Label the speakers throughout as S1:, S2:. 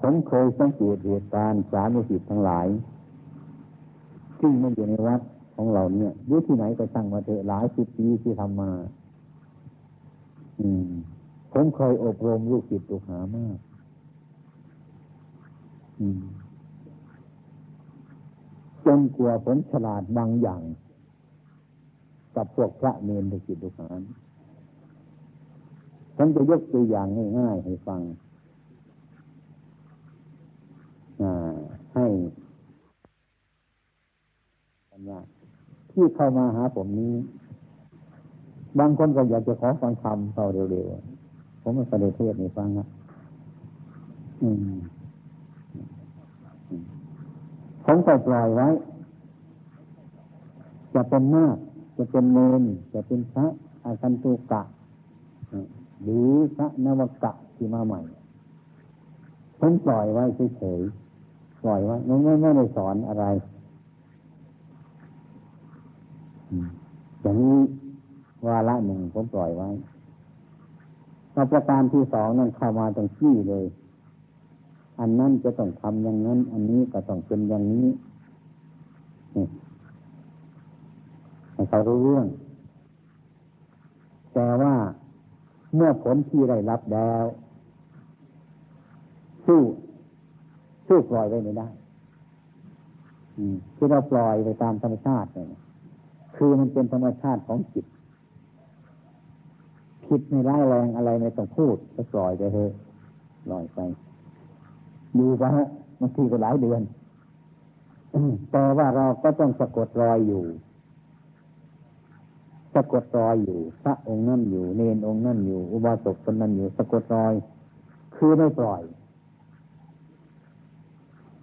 S1: ผมเคยสังเกตเหตุการณ์สามุสิตทั้งหลาย ซึ่งมันอยู่ในวัดของเราเนี่ยอยู่ที่ไหนก็ช่างมาเถอะหลายสิบปีที่ทำมา อืม ผมเคยอบรมลูกศิษย์ลูกหามาก อืมจนกลัวผมฉลาดบางอย่าง กับพวกพระเนรลูกศิษย์ลูกหาผมจะยกตัวอย่างง่ายๆให้ฟัง ให้กันว่าที่เข้ามาหาผมนี้ บางคนก็อยากจะขอฟังคำเขาเร็วๆ ผมมาแสดงเทศให้ฟังนะผมก็ปล่อยไว้ จะเป็นนาคจะเป็นเนนจะเป็นพระอาคันตุกะ หรือพระนวกะที่มาใหม่ ผมปล่อยไว้เฉยๆ ล่อยไว้ไม่ไม่ไม่ได้สอนอะไรอย่างนี้วาระหนึ่งผมปล่อยไว้มาประการที่สองนั่นเข้ามาตรงที่เลย อันนั้นจะต้องทำอย่างนั้น อันนี้ก็ต้องเป็นอย่างนี้ให้เขารู้เรื่อง แต่ว่าเมื่อผลที่ได้รับแล้วสู้ สู้ปล่อยไว้ไม่ได้ที่เราปล่อยไปตามธรรมชาติเนี่ยคือมันเป็นธรรมชาติของจิตคิดไม่ร้ายแรงอะไรไม่ต้องพูดก็ปล่อยไปเถอะปล่อยไปอยู่ไปฮะบางทีก็หลายเดือนแต่ว่าเราก็ต้องสะกดรอยอยู่ สะกดรอยอยู่ พระองค์นั่นอยู่ เนนองค์นั่นอยู่ อุบาสกคนนั้นอยู่ สะกดรอย คือไม่ปล่อย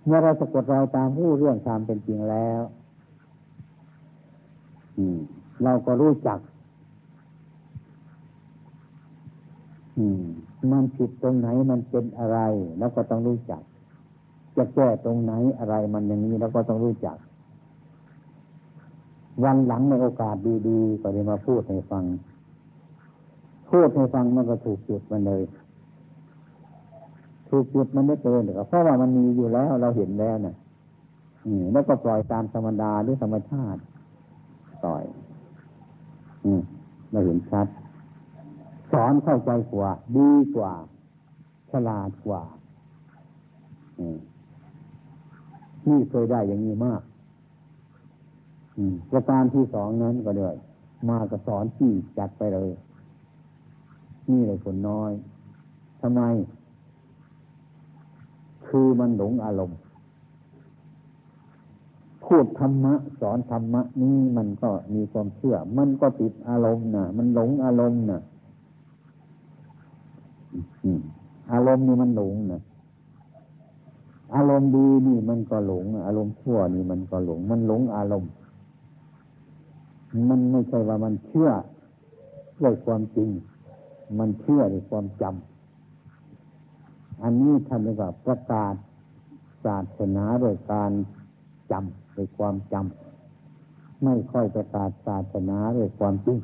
S1: เมื่อเราสะกดรอยตามผู้เรื่องความเป็นจริงแล้วเราก็รู้จักมันผิดตรงไหนมันเป็นอะไร แล้วก็ต้องรู้จัก จะแก้ตรงไหนอะไรมันอย่างนี้แล้วก็ต้องรู้จัก วันหลังในโอกาสดีๆก็ได้มาพูดให้ฟัง พูดให้ฟังมันก็ถูกจุดมันเลย ถูกจุดมันไม่เกินหรอกเพราะว่ามันมีอยู่แล้วเราเห็นแล้วนะ่ะอืมแล้วก็ปล่อยตามธรรมดาหรือธรรมชาติปล่อยอืมเราเห็นชัด สอนเข้าใจกว่า ดีกว่า ฉลาดกว่าอืมนี่เคยได้อย่างนี้มากประการที่สองนั้นก็เลยมากระสอนที่จัดไปเลย นี่เลยคนน้อยทำไม คือมันหลงอารมณ์ พูดธรรมะ สอนธรรมะนี่มันก็มีความเชื่อ มันก็ติดอารมณ์นะมันหลงอารมณ์นะอารมณ์นี่มันหลงนะอารมณ์ดีนี่มันก็หลง อารมณ์ชั่วนี่มันก็หลง มันหลงอารมณ์ มันไม่ใช่ว่ามันเชื่อด้วยความจริง มันเชื่อด้วยความจำ อันนี้ท่านเรียกว่าประกาศศาสนาโดยการจำโดยความจำไม่ค่อยประกาศศาสนาโดยความจริง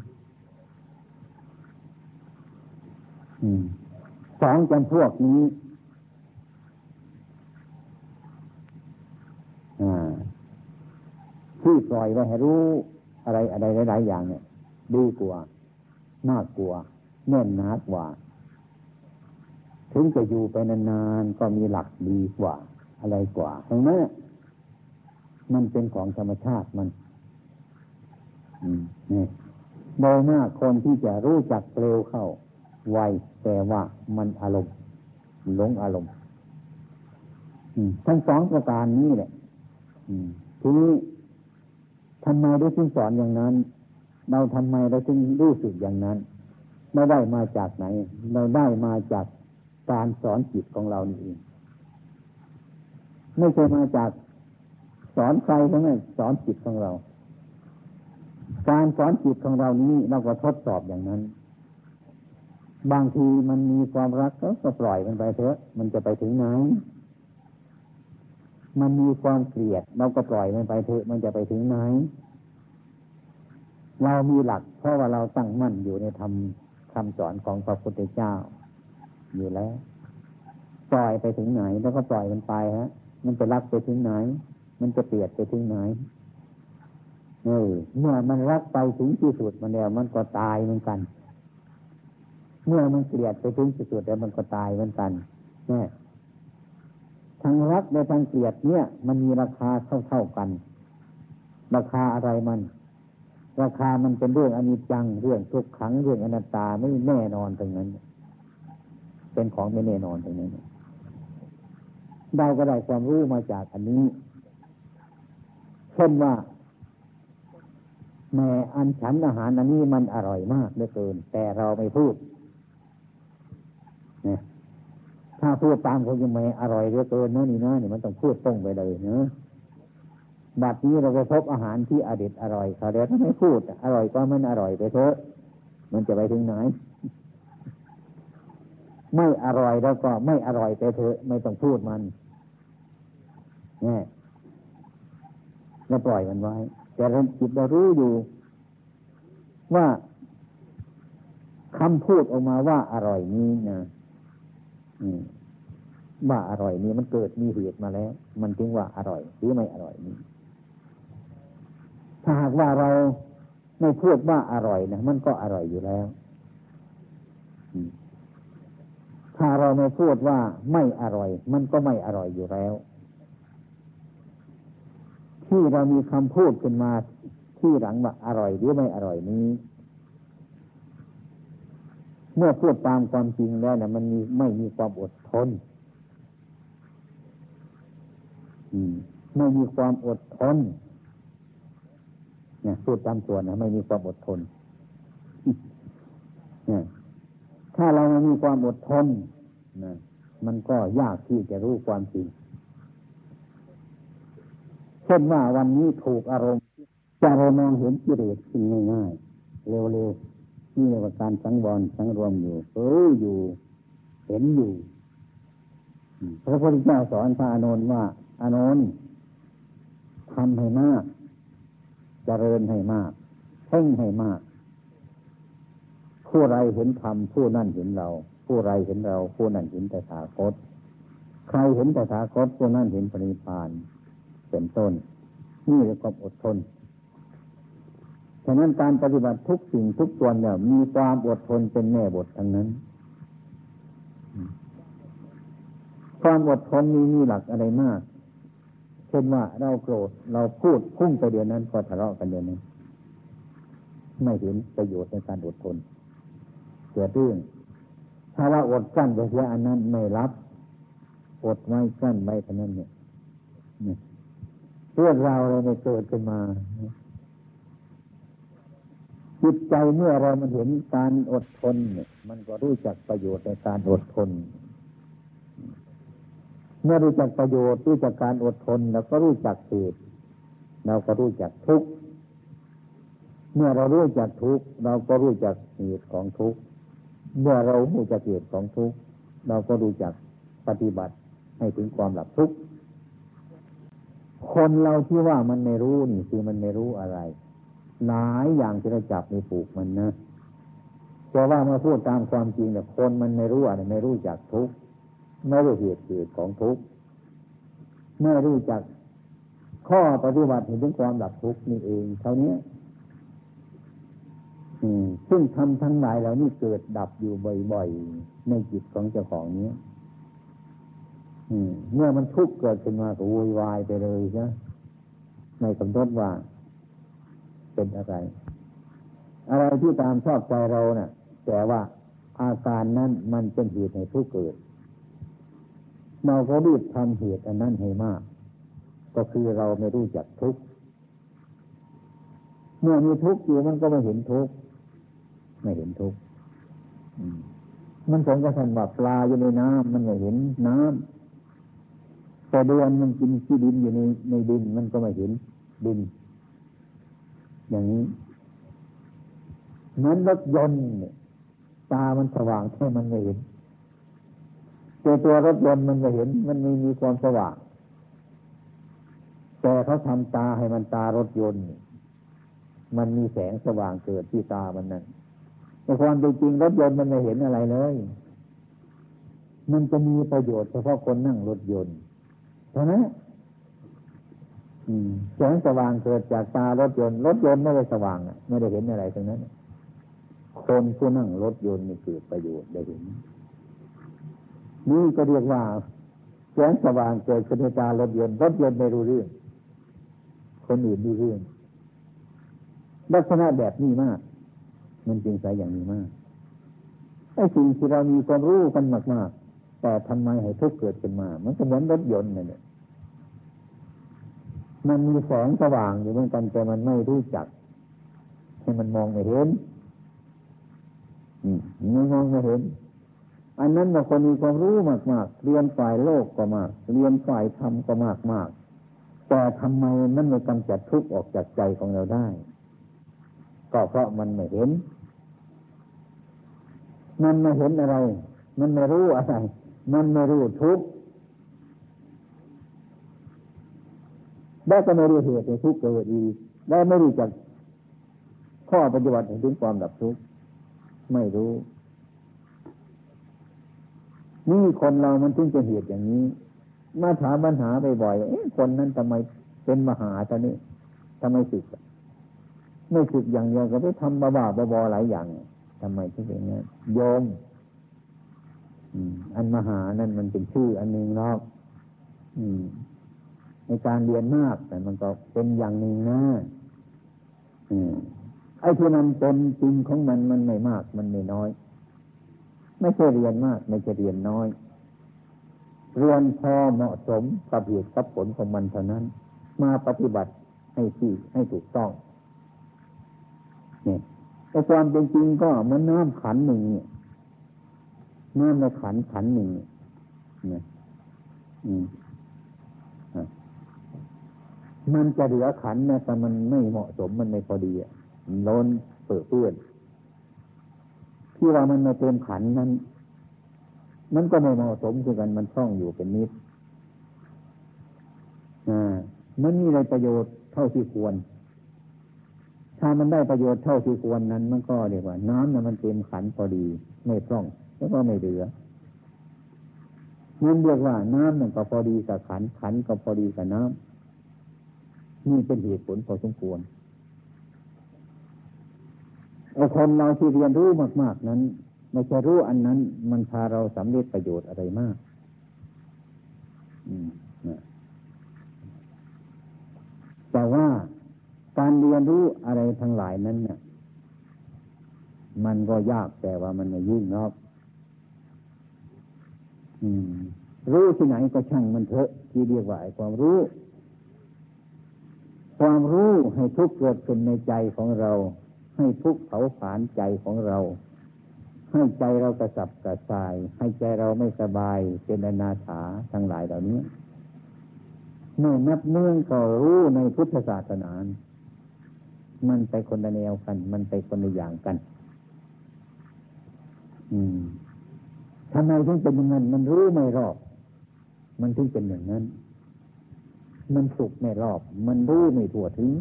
S1: สองจำพวกนี้ที่ปล่อยไว้ให้รู้อะไรอะไรหลาย ๆ อย่างเนี่ย ดีกว่ามากกว่าแน่นหนากว่า ถึงจะอยู่ไปนานๆก็มีหลักดีกว่า อะไรกว่าทั้งนั้นมันเป็นของธรรมชาติมันนี่โดยมากคนที่จะรู้จักเร็วเข้า ไวแต่ว่ามันอารมณ์หลงอารมณ์ทั้งสองประการนี้แหละทีนี้ทำไมได้ถึงสอนอย่างนั้น เราทำไมเราถึงรู้สึกอย่างนั้น ไม่ได้มาจากไหน เราได้มาจาก การสอนจิตของเรานี่เองไม่ใช่มาจากสอนใครทั้งนั้นสอนจิตของเรา การสอนจิตของเรานี้เราก็ทดสอบอย่างนั้น บางทีมันมีความรักก็ปล่อยมันไปเถอะ มันจะไปถึงไหนมันมีความเกลียดเราก็ปล่อยมันไปเถอะมันจะไปถึงไหน เรามีหลัก เพราะว่าเราตั้งมั่นอยู่ในธรรมคำสอนของพระพุทธเจ้า อยู่แล้ว ปล่อยไปถึงไหนแล้วก็ปล่อยมันไปฮะ มันจะรักไปถึงไหน มันจะเปลียดไปถึงไหนเออเมื่อมันรักไปถึงที่สุดมันแล้ว มันก็ตายเหมือนกัน เมื่อมันเกลียดไปถึงที่สุดแล้วมันก็ตายเหมือนกันเนี่ยทั้งรักและทั้งเกลียดเนี่ย มันมีราคาเท่าเท่ากัน ราคาอะไรมัน ราคามันเป็นเรื่องอนิจจังเรื่องทุกขังเรื่องอนัตตาไม่แน่นอนตรงนั้น เป็นของไม่แน่นอนตรงนั้นได้ก็ได้ความรู้มาจากอันนี้ เช่นว่าแม่อันฉันอาหารอันนี้มันอร่อยมากเหลือเกิน แต่เราไม่พูดถ้าพูดตามคนยังไม่อร่อยเหลือเกินเนาะนี่นะนี่มันต้องพูดตรงไปเลยเนาะบัดนี้เราไปพบอาหารที่อเด็ดอร่อยเขาเดี๋ยวถ้าไม่พูด อร่อยก็มันอร่อยไปเถอะ มันจะไปถึงไหน ไม่อร่อยแล้วก็ไม่อร่อยไปเถอะไม่ต้องพูดมันนี่แล้วปล่อยมันไว้ แต่เราจิตเรารู้อยู่ ว่าคำพูดออกมาว่าอร่อยนี้นะว่าอร่อยนี้มันเกิดมีเหตุมาแล้ว มันจึงว่าอร่อยหรือไม่อร่อยนี้ ถ้าหากว่าเราไม่พูดว่าอร่อยนะมันก็อร่อยอยู่แล้ว ถ้าเราไม่พูดว่าไม่อร่อย มันก็ไม่อร่อยอยู่แล้ว ที่เรามีคำพูดขึ้นมาที่หลังว่าอร่อยหรือไม่อร่อยนี้ เมื่อพูดตามความจริงแล้วนะมันมีไม่มีความอดทนไม่มีความอดทนเนี่ยพูดตามตัวนะไม่มีความอดทนเนี่ย ถ้าเราไม่มีความอดทนนะมันก็ยากที่จะรู้ความจริง เช่นว่าวันนี้ถูกอารมณ์ จะเรามองเห็นกิเลสขึ้นง่ายๆเร็วๆนี่เรียกว่าการสังวรสังรวมอยู่เอออยู่ เห็นอยู่พระพุทธเจ้าสอนพระอานนท์ว่า อานนท์ทำให้มากจเจริญให้มากเพ่งให้มาก ผู้ไรเห็นธรรมผู้นั่นเห็นเรา ผู้ไรเห็นเรา ผู้นั่นเห็นแต่ถาคต ใครเห็นแต่ถาคตผู้นั่นเห็นปณิพานเป็นต้น นี่เรียกว่าอดทนฉะนั้นการปฏิบัติทุกสิ่งทุกตัวเนี่ยมีความอดทนเป็นแม่บททั้งนั้น ความอดทนมีมีหลักอะไรมาก เช่นว่าเราโกรธเราพูดพุ่งไปเดียวนั้นก็ทะเลาะกันเดียวนั้ไม่เห็นประโยชน์ในการอดทน เกิดเรื่องถ้าว่าอดกั้นไปเสียอันนั้นไม่รับอดไว้กั้นไว้เท่านั้นเนี่ยเรื่องราวอะไรไม่เกิดขึ้นมาจิตใจเมื่อเรามันเห็นการอดทนเนี่ย มันก็รู้จักประโยชน์ในการอดทน เมื่อรู้จักประโยชน์รู้จักการอดทนเราก็รู้จักเหตุเราก็รู้จักทุกข์เมื่อเรารู้จักทุกข์เราก็รู้จักเหตุของทุกข์ เมื่อเรารู้จักเหตุของทุกข์เราก็รู้จักปฏิบัติให้ถึงความหลับทุกข์คนเราที่ว่ามันไม่รู้นี่คือมันไม่รู้อะไร หลายอย่างที่เราจับในปลูกมันนะแต่ว่ามาพูดตามความจริงแต่คนมันไม่รู้อะไรไม่รู้จักทุกข์ไม่รู้เหตุเกิดของทุกข์ไม่รู้จักข้อปฏิบัติถึงความดับทุกข์นี่เองเท่านี้ ซึ่งทำทั้งหลายเหล่านี้เกิดดับอยู่บ่อยๆ ในจิตของเจ้าของเนี้ยเมื่อมันทุกข์เกิดขึ้นมาก็วุ่นวายไปเลยใช่ไม่กำหนว่า เป็นอะไร อะไรที่ตามชอบใจเราเนะ่ะ แต่ว่าอาการนั้นมันเป็นเหตุให้ทุกข์เกิด เราก็รีบทำเหตุอันนั้นให้มาก ก็คือเราไม่รู้จักทุกข์เมื่อมีทุกข์อยู่มันก็ไม่เห็นทุกข์ ไม่เห็นทุกข์มันสงกระสันว่าปลาอยู่ในน้ำมันไม่เห็นน้ำแต่เดือนมันกินขี้ดินอยู่ในในดิน มันก็ไม่เห็นดิน อย่างนี้นั้นรถยนต์ตามันสว่างแค่มันไม่เห็นตัวตัวรถยนต์มันจะเห็น มันไม่มีความสว่าง แต่เขาทำตาให้มันตารถยนต์ มันมีแสงสว่างเกิดที่ตามันนั่น แต่ความจริงรถยนต์มันไม่เห็นอะไรเลย มันจะมีประโยชน์เฉพาะคนนั่งรถยนต์เท่านั้นแสงสว่างเกิดจากตารถยนต์รถยนต์ไม่ได้สว่างอะไม่ได้เห็นอะไรตรงนั้นคนผู้นั่งรถยนต์นี่เกิดประโยชน์ได้เห็นนี่ก็เรียกว่าแสงสว่างเกิดขึ้นในตารถยนต์รถยนต์ไม่รู้เรื่องคนอื่นรู้เรื่องลักษณะแบบนี้มาก มันจึงใสอย่างนี้มากไอ้สิ่งที่เรามีความรู้กันมาก ๆ แต่ทำไมให้ทุกข์เกิดขึ้นมา มันก็เหมือนรถยนต์เนี่ยมันมีแสงสว่างอยู่เหมือนกันแต่มันไม่รู้จัก ให้มันมองไม่เห็นไม่มองไม่เห็น อันนั้นบางคนมีความรู้มาก ๆ เรียนฝ่ายโลกก็มาก เรียนฝ่ายธรรมก็มากมากแต่ทำไมมันไม่กำจัดทุกข์ออกจากใจของเราได้ ก็เพราะมันไม่เห็น มันไม่เห็นอะไร มันไม่รู้อะไร มันไม่รู้ทุกข์ได้ก็ไม่รู้เหตุในทุกข์เกิดอีกได้ไม่รู้จักข้อปฏิบัติถึงความดับทุกข์ไม่รู้นี่คนเรามันถึงจะเหตุอย่างนี้ มาถามปัญหาบ่อยๆคนนั้นทำไมเป็นมหาตอนนี้ทำไมสึก ไม่สึกอย่างเดียวก็ไปทำบ้าๆบอๆหลายอย่างทำไมถึงเป็นงนี้โยมอันมหานั่นมันเป็นชื่ออันหนึ่งเนาะในการเรียนมาก แต่มันก็เป็นอย่างหนึ่งนะไอ้ที่มันเป็นจริงของมันมันไม่มาก มันไม่น้อย ไม่ใช่เรียนมาก ไม่ใช่เรียนน้อย เรียนพอเหมาะสมกับเหตุกับผลของมันเท่านั้น มาปฏิบัติให้ที่ให้ถูกต้อง เนี่ยแต่ความเป็นจริงก็มันน้ำขันหนึ่งเนี่ยน้ำในขันขันหนึ่งเนี่ยมันจะเหลือขันนะแต่มันไม่เหมาะสมมันไม่พอดีอะล้นเปื้อเปื้อนที่ว่ามันมาเต็มขันนั้น มันก็ไม่เหมาะสมคือกันมันช่องอยู่เป็นนิดอ่ามันมีอะไรประโยชน์เท่าที่ควร ถ้ามันได้ประโยชน์เท่าที่ควรนั้น มันก็เรียกว่า น้ำนั้นมันเต็มขันพอดี ไม่พร่อง แล้วก็ไม่เหลือนั่นเรียกว่าน้ำมันก็พอดีกับขันขันก็พอดีกับน้ำนี่เป็นเหตุผลพอสมควรไอ้คนเราที่เรียนรู้มาก ๆ นั้นไม่ใช่รู้อันนั้น มันพาเราสำเร็จประโยชน์อะไรมากแต่ว่าการเรียนรู้อะไร ทั้งหลายนั้นเนี่ยมันก็ยากแต่ว่ามันไม่ยุ่งนอกรู้ที่ไหนก็ช่างมันเถอะที่เรียกว่าความรู้ ความรู้ให้ทุกเกิดขึ้นในใจของเรา ให้ทุกเผาผลาญใจของเรา ให้ใจเรากระสับกระส่าย ให้ใจเราไม่สบายเป็นอนาถาทั้งหลายเหล่านี้เมื่อนับเนื่องก็รู้ในพุทธศาสนา มันไปคนละแนวกัน มันไปคนละอย่างกัน อืมทำไมถึงเป็นอย่างนั้น มันรู้ไม่รอบ มันถึงเป็นอย่างนั้น มันสุกไม่รอบ มันรู้ไม่ทั่วถึง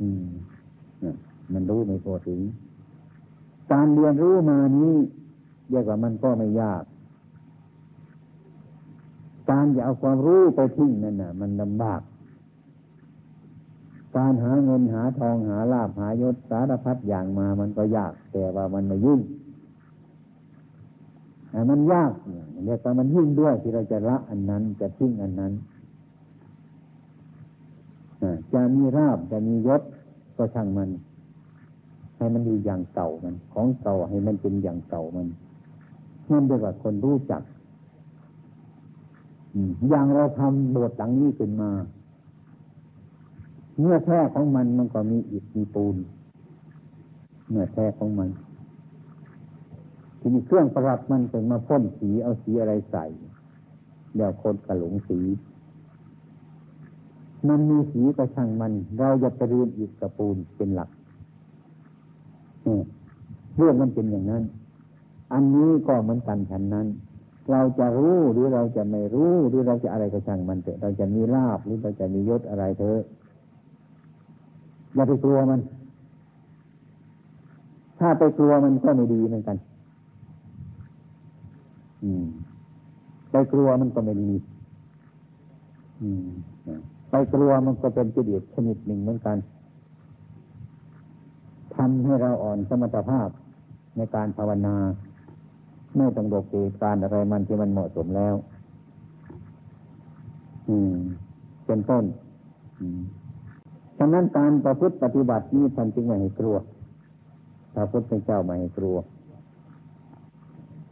S1: อืมมันรู้ไม่พอถึง การเรียนรู้มานี้เรียกว่ามันก็ไม่ยาก การจะเอาความรู้ไปทิ้งนั่นน่ะ มันลำบาก การหาเงินหาทองหาลาภหายศสารพัดอย่างมามันก็ยาก แต่ว่ามันไม่ยุ่งแต่มันยากเรียกว่ามันยิ่งด้วยที่เราจะละอันนั้นจะทิ้งอันนั้นจะมีราบจะมียศก็ช่างมัน ให้มันอยู่อย่างเก่ามัน ของเก่าให้มันเป็นอย่างเก่ามันนั่นเรียกว่าคนรู้จักอย่างเราทำบทหลังนี้ขึ้นมา เมื่อแท้ของมันมันก็มีอิฐมีปูนเมื่อแท้ของมัน ที่มีเครื่องประดับมันเป็นมาพ่นสีเอาสีอะไรใส่เดี๋ยวคนกระหลงสี มันมีสีกระช่างมัน เราจะไปเรียนอีกกระปูนเป็นหลักเรื่องมันเป็นอย่างนั้น อันนี้ก็เหมือนกันฉันนั้น เราจะรู้หรือเราจะไม่รู้หรือเราจะอะไรกระช่างมันเถอะเราจะมีลาบหรือเราจะมียศอะไรเถอะ อย่าไปกลัวมัน ถ้าไปกลัวมันก็ไม่ดีเหมือนกัน อืม ไปกลัวมันก็ไม่ดี อืมไปกลัวมันก็เป็นกิเลสชนิดหนึ่งเหมือนกันทำให้เราอ่อนสมรรถภาพในการภาวนาไม่ต้องบอกเหตุการอะไรมันที่มันเหมาะสมแล้ว อืมเป็นต้น อืม ฉะนั้นการประพฤติปฏิบัตินี้ท่านจึงไม่ให้กลัวพระพุทธเจ้าไม่ให้กลัว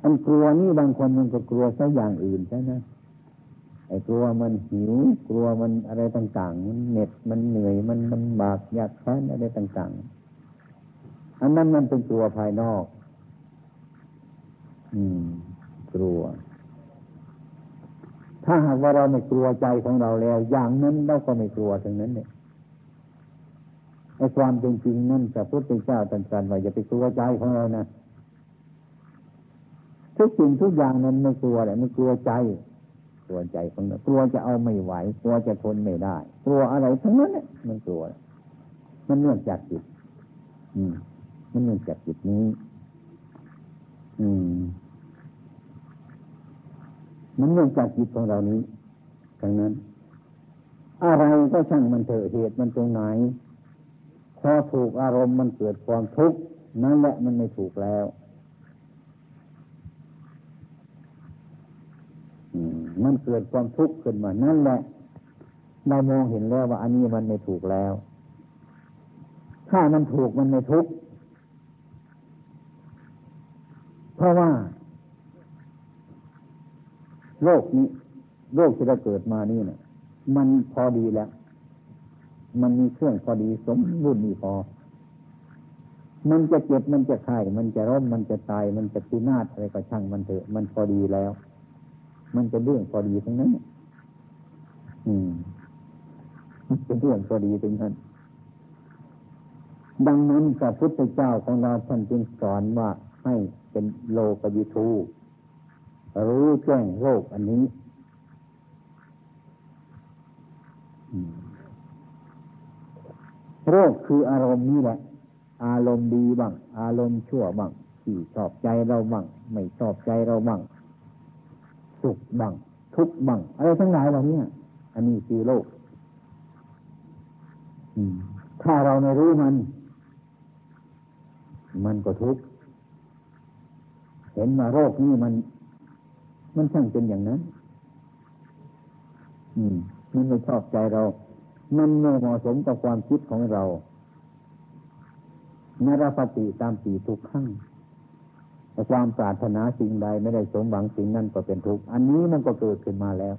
S1: อันกลัวนี่บางคนมันก็กลัวซะอย่างอื่นใช่ไหมไอ้กลัวมันหิว กลัวมันอะไรต่างๆ มันเหน็ดมันเหนื่อยมันลำบากยากแค้นอะไรต่างๆ อันนั้นมันเป็นกลัวภายนอก อืม กลัว ถ้าหากว่าเราไม่กลัวใจของเราแล้ว อย่างนั้นเราก็ไม่กลัวทั้งนั้นเนี่ย ไอ้ความจริงๆนั่นพระพุทธเจ้าตรัสว่าอย่าไปกลัวใจของเรานะทุกสิ่งทุกอย่างนั้นไม่กลัวแหละไม่กลัวใจกลัวใจของเรากลัวจะเอาไม่ไหวกลัวจะทนไม่ได้กลัวอะไรทั้งนั้นเนี่ยมันกลัวมันเนื่องจากจิตอืม มันเนื่องจากจิตนี้ อืม มันเนื่องจากจิตของเรานี้ทั้งนั้น อะไรก็ช่างมันเถอะเหตุมันตรงไหน พอถูกอารมณ์มันเกิดความทุกข์นั่นแหละมันไม่ถูกแล้วมันเกิดความทุกข์ขึ้นมา นั่นแหละ เรามองเห็นแล้วว่าอันนี้มันไม่ถูกแล้ว ถ้ามันถูกมันไม่ทุกข์เพราะว่า โลกนี้ โลกที่เราเกิดมานี่นะมันพอดีแล้ว มันมีเครื่องพอดีสมบูรณ์ดีพอ มันจะเจ็บมันจะไข้มันจะร้มมันจะตาย มันจะพินาศอะไรก็ช่างมันเถอะ มันพอดีแล้ว มันจะเรื่องพอดีทั้งนั้น อืมมันเป็นเรื่องพอดีทั้งนั้น ดังนั้นพระพุทธเจ้าของเราท่านจึงสอนว่าให้เป็นโลกวิทูรู้แจ้งโลกอันนี้ อืม โรคคืออารมณ์นี้แหละ อารมณ์ดีบ้างอารมณ์ชั่วบ้างที่ชอบใจเราบ้างไม่ชอบใจเราบ้างสุขบ้างทุกข์บ้างอะไรทั้งหลายเหล่านี้อันนี้คือโลกถ้าเราไม่รู้มัน มันก็ทุกข์เห็นว่าโรคนี้มัน มันช่างเป็นอย่างนั้น อืม มันไม่ชอบใจเรา มันไม่เหมาะสมกับความคิดของเรานรปฏิตามปีทุกขั้งความปรารถนาสิ่งใดไม่ได้สมหวังสิ่งนั้นก็เป็นทุกข์ อันนี้มันก็เกิดขึ้นมาแล้ว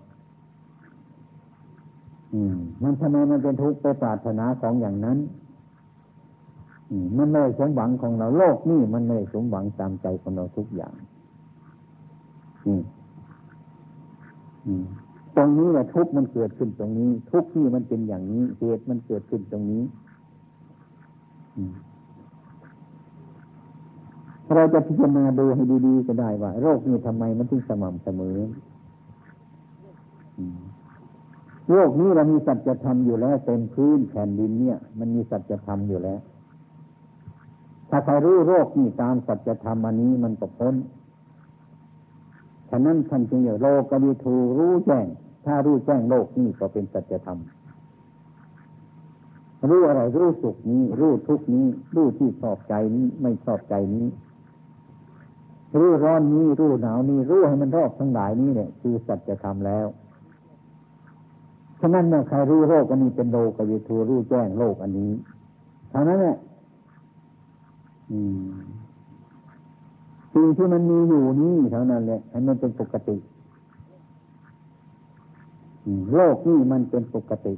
S1: อืม มันทำไมมันเป็นทุกข์ไปปรารถนาของอย่างนั้นอืมมันไม่สมหวังของเราโลกนี่มันไม่สมหวังตามใจของเราทุกอย่าง อืม อืม ตรงนี้แหละทุกมันเกิดขึ้นตรงนี้ ทุกที่มันเป็นอย่างนี้เหตุมันเกิดขึ้นตรงนี้เราจะพิจารณาดูให้ดีๆก็ได้ว่า โรคนี้ทำไมมันถึงสม่ำเสมอโรคนี้เรามีสัจธรรมอยู่แล้วเต็มพื้นแผ่นดินเนี่ย มันมีสัจธรรมอยู่แล้ว ถ้าใครรู้โรคนี้ตามสัจธรรมอันนี้มันก็พ้นฉะนั้นท่านจึงเรียกโลกวิทูรู้แจ้ง ถ้ารู้แจ้งโลกนี่ก็เป็นสัจธรรมรู้อะไรรู้สุขนี้ รู้ทุกนี้ รู้ที่ชอบใจนี้ไม่ชอบใจนี้ รู้ร้อนนี้ รู้หนาวนี้ รู้ให้มันรอบทั้งหลายนี้เนี่ย คือสัจธรรมแล้วฉะนั้นเมื่อใครรู้โลกอันนี้เป็นโลกวิทูรู้แจ้งโลกอันนี้เท่านั้นเนี่ยสิ่งที่มันมีอยู่นี้เท่านั้นแหละให้มันเป็นปกติ โลกนี่มันเป็นปกติ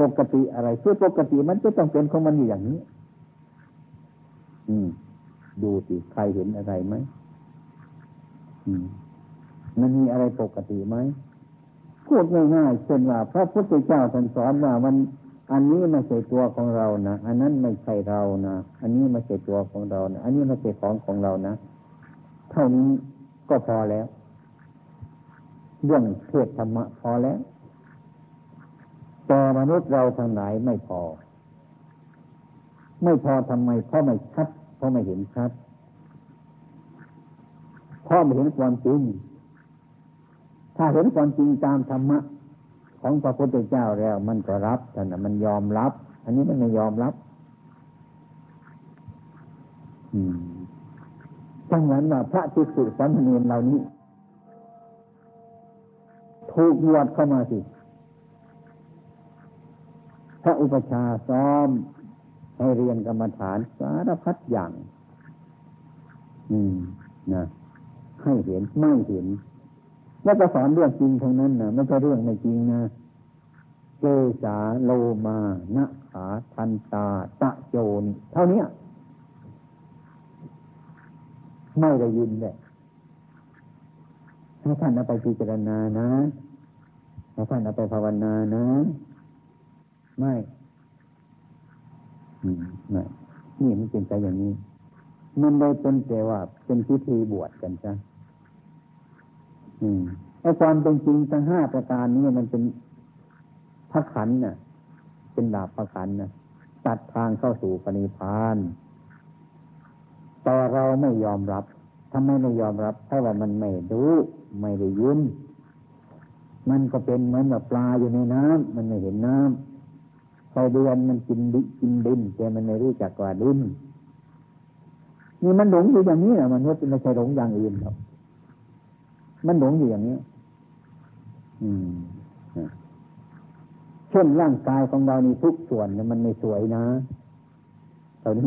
S1: ปกติอะไรคือปกติมันจะต้องเป็นของมันอยู่อย่างนี้ อืม ดูสิใครเห็นอะไรไหมอืม มันมีอะไรปกติไหมพูดง่ายๆเช่นว่า พระพุทธเจ้าท่านสอนว่ามัน อันนี้ไม่ใช่ตัวของเรานะอันนั้นไม่ใช่เรานะอันนี้ไม่ใช่ตัวของเรานะอันนี้ไม่ใช่ของของเรานะเท่านี้ก็พอแล้ว เรื่องเทศธรรมะพอแล้ว แต่มนุษย์เราทางไหนไม่พอ ไม่พอทำไม เพราะไม่ชัด เพราะไม่เห็นชัด เพราะไม่เห็นความจริง ถ้าเห็นความจริงตามธรรมะ ของพระพุทธเจ้าแล้ว มันก็รับแต่นะมันยอมรับ อันนี้มันไม่ยอมรับ อืมจังนั้นว่าพระทิสุสามเณรเหล่านี้ ถูกบวชเข้ามาสิ พระอุปชาซ้อมให้เรียนกรรมฐานสารพัดอย่าง อืมนะให้เห็นไม่เห็น แล้วก็สอนเรื่องจริงทั้งนั้นนะไม่ใช่เรื่องไม่จริงนะเกสาโลมานะขาทันตา ตะโจนเท่านี้ไม่ได้ยินเลยให้ท่านเอาไปพิจารณานะ ให้ท่านเอาไปภาวนานะไม่ไม่นี่มันเป็นไปอย่างนี้ มันเลยเป็นแต่ว่าเป็นพิธีบวชกันจ้ะอืมไอ้ความเป็นจริงทั้งห้าประการนี้มันเป็นพระขันน่ะ เป็นดาบพระขันน่ะตัดทางเข้าสู่ปณิพาน แต่เราไม่ยอมรับทำไมไม่ยอมรับเพราะว่ามันไม่รู้ ไม่ได้ยิน มันก็เป็นเหมือนแบบปลาอยู่ในน้ำมันไม่เห็นน้ำไฟเดือนมันกินดิกินดินแต่มันไม่รู้จักว่าดินนี่มันหลงอยู่อย่างนี้นะมันไม่ใช่หลงอย่างอื่นหรอกมันหลงอยู่อย่างนี้ อืมเช่นร่างกายของเรานี่ทุกส่วนมันไม่สวยนะเท่านี้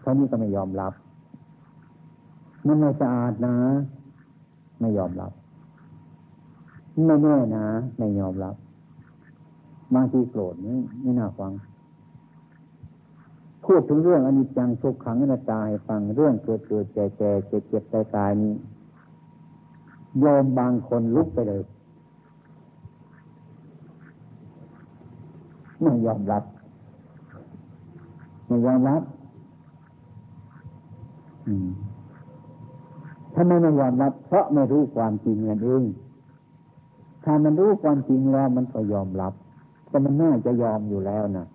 S1: เท่านี้ก็ไม่ยอมรับ มันไม่สะอาดนะ ไม่ยอมรับ ไม่แน่นะไม่ยอมรับบางทีโกรธไม่ไม่น่าฟัง พูดถึงเรื่องอนิจจังทุกขังอนัตตาให้ฟังเรื่องเกิดเกิดแก่แก่เจ็บเจ็บตายตายนี้ยอมบางคนลุกไปเลยไม่ยอมรับไม่ยอมรับถ้าไม่ไม่ยอมรับ เพราะไม่รู้ความจริงนั่นเอง ถ้ามันรู้ความจริงแล้วมันก็ยอมรับ ก็มันน่าจะยอมอยู่แล้วนะ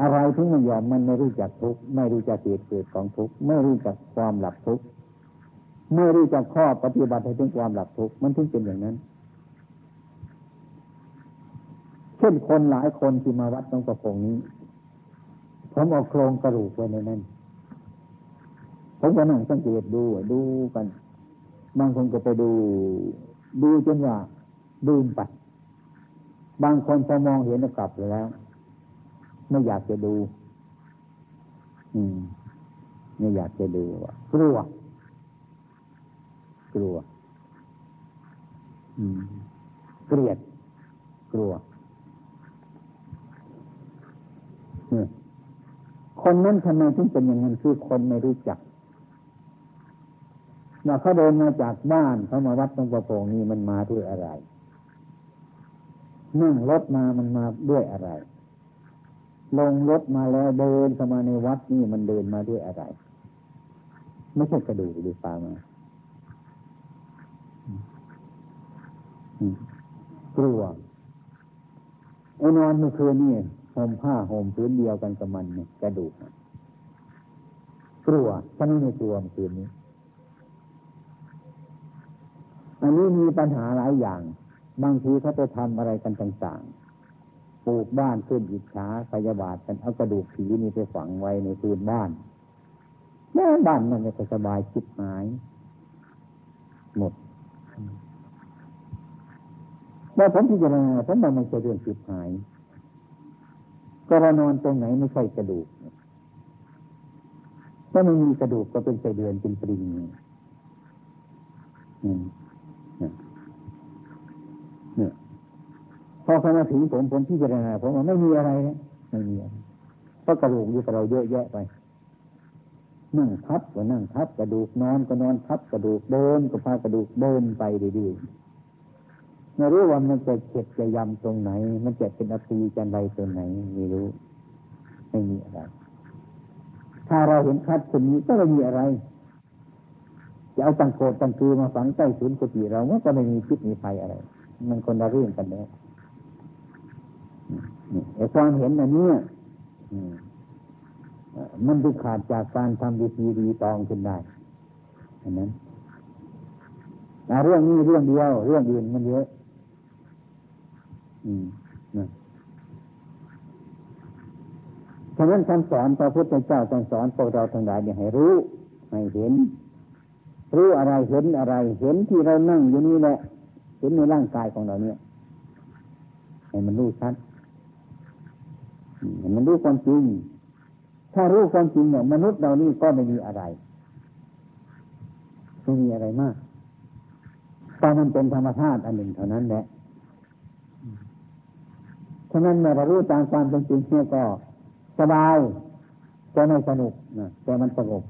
S1: อะไรที่ไม่ยอมมันไม่รู้จักทุกไม่รู้จักเหตุเกิดของทุกไม่รู้จักความหลับทุกไม่รู้จักข้อปฏิบัติให้ถึงความหลับทุกมันถึงเป็นอย่างนั้น เช่นคนหลายคนที่มาวัดตรงประพงนี้ ผมเอาโครงกระดูกไว้ในนั้นผมก็นั่งสังเกตดูดูกัน บางคนก็ไปดู ดูจนว่าดูไป บางคนพอมองเห็นกลับแล้ว ไม่อยากจะดู อืม ไม่อยากจะดูว่ากลัว กลัว อืม เกลียด กลัวคนนั้นทำไมถึงเป็นอย่างนั้นคือคนไม่รู้จัก ว่าเขาเดินมาจากบ้านเขามาวัดตรงประโปงนี้มันมาด้วยอะไรนั่งรถมามันมาด้วยอะไร ลงรถมาแล้วเดินเข้ามาในวัดนี่มันเดินมาด้วยอะไร ไม่ใช่กระดูกหรือปลามา กลัวไอ้นอนเมื่อคืนนี่ห่มผ้าห่มพื้นเดียวกันกับมันเนี่ยกระดูกกลัวฉันไม่กลัวเมื่อคืนนี้ อันนี้มีปัญหาหลายอย่าง บางทีเขาไปทำอะไรกันต่างๆปลูกบ้านขึ้นอิจฉาพยาบาทกันเอากระดูกผีนี่ไปฝังไว้ในพื้นบ้านแม่บ้านมันจะสบายคิดหาย หมดแม่ผมพิจารณาผมว่ามันจะเรื่องคิดหายก็รานอนตรงไหนไม่ใช่กระดูกถ้าไม่มีกระดูกก็เป็นไสเดือนเป็นปริงอืมเนี่ย พอเขามาถึงผมผมที่จะณาผมว่าไม่มีอะไรไม่มีอะไรเพราะกระดูกอยู่กับเราเยอะแยะไปนั่งทับก็นั่งทับกระดูกนอนก็นอนทับกระดูกเดินก็พากระดูกเดินไปดีๆไม่รู้ว่ามันจะเจ็บจะยำตรงไหน มันจะเป็นอภีจันไรตรงไหนไม่รู้ไม่มีอะไรถ้าเราเห็นคัดคนนี้ก็ไม่มีอะไรจะเอาตังโกดตังคือมาฝังใต้ศูนย์กุฏิเราก็ไม่มีพิษมีภัยอะไร มันคนละเรื่องกันแล้ว ไอ้ความเห็นอันนี้มันจะขาดจากการทำดีทีดีตองขึ้นได้อันนั้นเรื่องนี้เรื่องเดียว เรื่องอื่นมันเยอะ อืมนะฉะนั้นคำสอนพระพุทธเจ้าต้องสอนพวกเราทั้งหลายเนี่ยให้รู้ ให้เห็น รู้อะไรเห็นอะไร เห็นที่เรานั่งอยู่นี่แหละ เห็นในร่างกายของเราเนี่ย ให้มันรู้ชัด มันรู้ความจริง ถ้ารู้ความจริงเนี่ยมนุษย์เรานี่ก็ไม่มีอะไรไม่มีอะไรมากแต่มันเป็นธรรมชาติอันหนึ่งเท่านั้นแหละฉะนั้นเมื่อเรารู้ตามความเป็นจริงเนี่ยก็สบายแต่ไม่สนุกนะแต่มันสงบ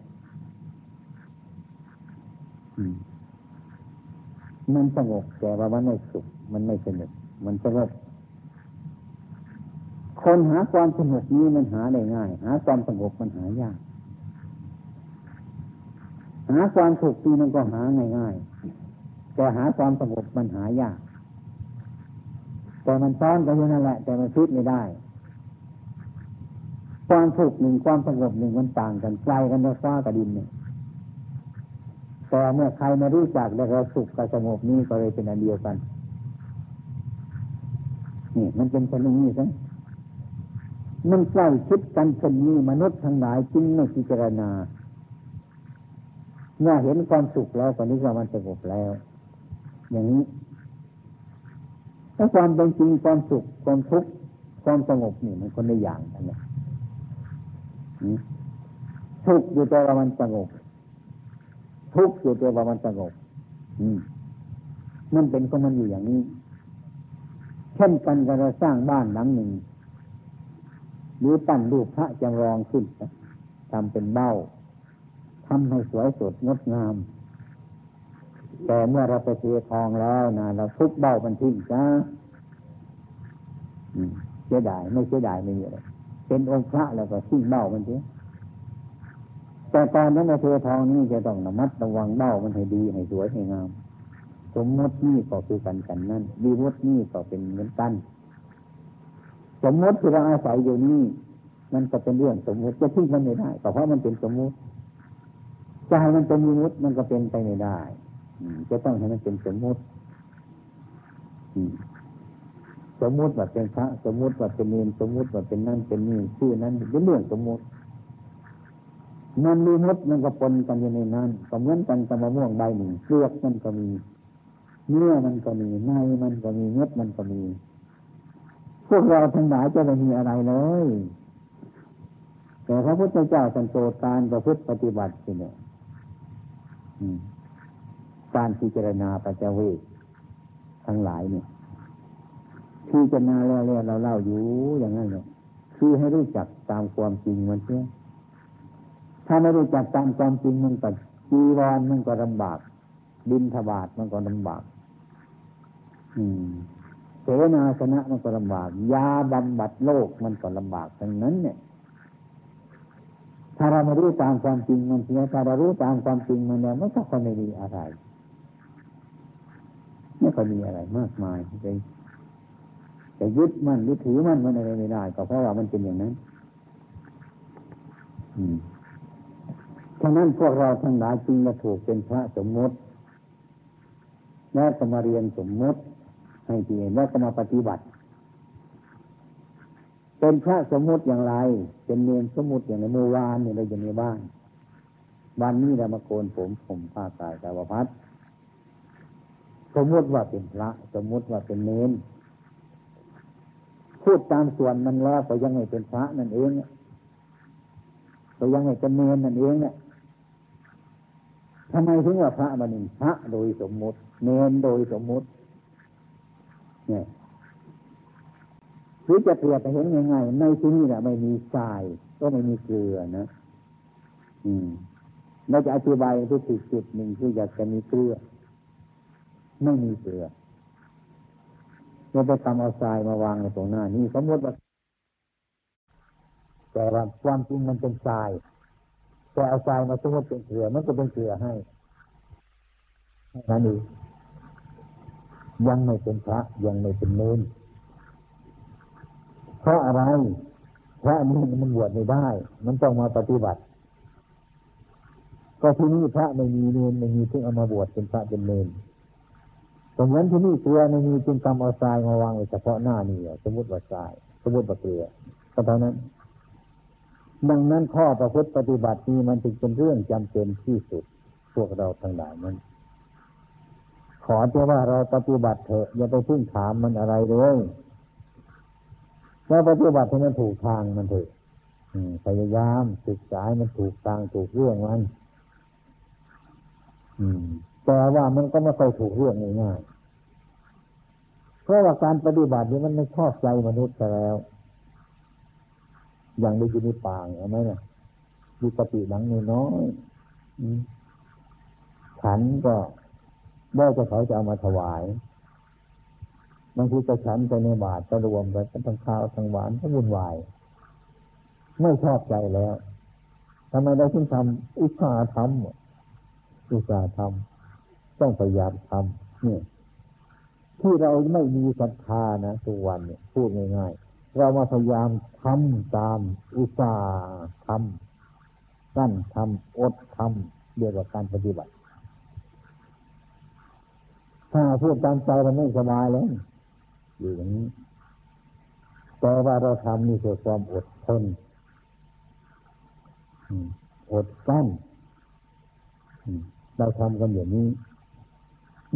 S1: มันสงบแต่ว่ามันไม่สุข มันไม่สนุก มันสงบ คนหาความสงบนี้มันหาได้ง่าย หาความสงบมันหายาก หาความสุขนี่มันก็หาง่ายๆแต่หาความสงบมันหายาก แต่มันซ้อนกันอยู่นั่นแหละ แต่มันฟิตไม่ได้ ความสุขหนึ่งความสงบหนึ่งมันต่างกันไกลกันในฟ้ากับดินเนี่ยแต่เมื่อใครมารู้จักแล้วก็สุขกับสงบนี้ก็เลยเป็นอันเดียวกันนี่มันเป็นชนิดนี้ใช่ มันใกล้คิดกันเช่นนี้มนุษย์ทั้งหลายจึงไม่พิจารณาเมื่อเห็นความสุขแล้วตอนนี้ว่ามันสงบแล้ว อย่างนี้ถ้าความเป็นจริงความสุขความทุกข์ความสงบนี่มันคนละอย่างกันเนี่ยทุกข์อยู่แต่ว่ามันสงบทุกข์อยู่แต่ว่ามันสงบมันเป็นก็มันอยู่อย่างนี้ เช่นกันกับเราสร้างบ้านหลังหนึ่ง หรือตั้งรูปพระจำลองขึ้นทำเป็นเบ้าทำให้สวยสดงดงาม แต่เมื่อเราไปเสียทองแล้วนะเราทุบเบ้ามันทิ้งจ้าเสียดายไม่เสียดายไม่มีอะเป็นองค์พระแล้วก็ทิ้งเบ้ามันเถอะแต่ตอนนั้นในเททองนี่จะต้องระมัดระวังเบ้ามันให้ดีให้สวยให้งาม สมมตินี่ก็คือกันกันนั่นดีมดนี่ก็เป็นเหมือนกัน สมมติที่เราอาศัยอยู่นี่มันก็เป็นเรื่องสมมติจะทิ้งมันไม่ได้เพราะมันเป็นสมมติจะให้มันเป็นมีมุติมันก็เป็นไปไม่ได้จะต้องให้มันเป็นสมมติสมมติว่าเป็นพระสมมติว่าเป็นเนรสมมติว่าเป็นนั่นเป็นนี่ชื่อนั้นเป็นเรื่องสมมติมันมีมดมันก็ปนกันอยู่ในนั้นก็เหมือนกันกับมะม่วงใบหนึ่งเปลือกมันก็มีเนื้อมันก็มีในมันก็มีเม็ดมันก็มี พวกเราทั้งหลายจะไม่มีอะไรเลย แต่พระพุทธเจ้าสันโตการประพฤติปฏิบัติเนี่ยการพิจารณาปัจเจเวกทั้งหลายเนี่ยพิจารณาแล้วเราเล่าอยู่อย่างนั้นเลยคือให้รู้จักตามความจริงมันเชื่อถ้าไม่รู้จักตามความจริงมันก็จีวรมันก็ลำบาก ดินทบาทมันก็ลำบาก อืม เสนาสนะมันก็ลำบากยาบำบัดโรคมันก็ลำบากทั้งนั้น เนี่ย ถ้าเราไม่รู้ตามความจริงมันเสียถ้าเรารู้ตามความจริงมันเนี่ยมันก็คงไม่มีอะไรไม่ค่อยมีอะไรมากมายเลยจะยึดมันหรือถือมันมันอะไรไม่ได้ ก็เพราะว่ามันเป็นอย่างนั้น อืมฉะนั้นพวกเราทั้งหลายจึงมาถูกเป็นพระสมมติแล้วก็มาเรียนสมมติ ให้ดีแล้วก็มาปฏิบัติ เป็นพระสมมติอย่างไร เป็นเนียนสมมติอย่างในเมื่อวานเนี่ยเราอยู่ในบ้าน วันนี้เรามาโกนผมผมผ้ากายกาวพัดสมมติว่าเป็นพระ สมมติว่าเป็นเนนพูดตามส่วนมันแล้วก็ยังไงเป็นพระนั่นเองก็ยังไงเป็นเนนนั่นเองเนี่ยทำไมถึงว่าพระมันนึ่พระโดยสมมติ เนนโดยสมมติ เนี่ยหรือจะเปรียบไปเห็นง่ายๆในที่นี้แหละไม่มีทราย ก็ไม่มีเกลือนะ อืมเราจะอธิบายทุกจุดหนึ่งคืออยากจะมีเกลือ ไม่มีเกลือเราไปทำเอาทรายมาวางในตรงหน้านี่สมมติว่าแต่ว่าความจริงมันเป็นทรายแต่เอาทรายมาสมมติเป็นเกลือมันก็เป็นเกลือให้นั่นเอง ยังไม่เป็นพระยังไม่เป็นเนนเพราะอะไรพระนี่มันบวชไม่ได้ มันต้องมาปฏิบัติ ก็ที่นี่พระไม่มีเนนไม่มีที่เอามาบวชเป็นพระเป็นเนนตรงนั้นที่นี่เกลือในนี้จึงกำเอาทรายมาวางไว้เฉพาะหน้านี่สมมติว่าทราย สมมติว่าเกลือก็เท่านั้น ดังนั้นข้อประพฤติปฏิบัตินี้มันจึงเป็นเรื่องจำเป็นที่สุดพวกเราทั้งหลายนั้น ขอแต่ว่าเราปฏิบัติเถอะอย่าไปพึ่งถามมันอะไรเลยเราปฏิบัติให้มันถูกทางมันเถอะพยายามศึกษามันถูกทางถูกเรื่องมันแต่ว่ามันก็ไม่ค่อยถูกเรื่องง่ายๆเพราะว่าการปฏิบัตินี้มันไม่ชอบใจมนุษย์แล้ว อย่างได้ยินในป่างเอาไหมเนี่ยมีกติหลังน้อยฉันก็ ได้จะเขาจะเอามาถวายบางทีจะฉันไปในบาทจะรวมไปทั้งข้าวทั้งหวานทั้งวุ่นวายไม่ชอบใจแล้วทำไมเราถึงทำอุตสาห์ทำอุตสาห์ทำต้องพยายามทำเนี่ยที่เราไม่มีศรัทธานะทุกวันเนี่ยพูดง่ายๆเรามาพยายามทำตามอุตสาห์ทำกั้นทำอดทำเรียกว่าการปฏิบัติ ถ้าพูดตามใจเราไม่สบายเลยอยู่อย่างนี้ แต่ว่าเราทำนี่คือความอดทนอดกั้นเราทำกันอย่างนี้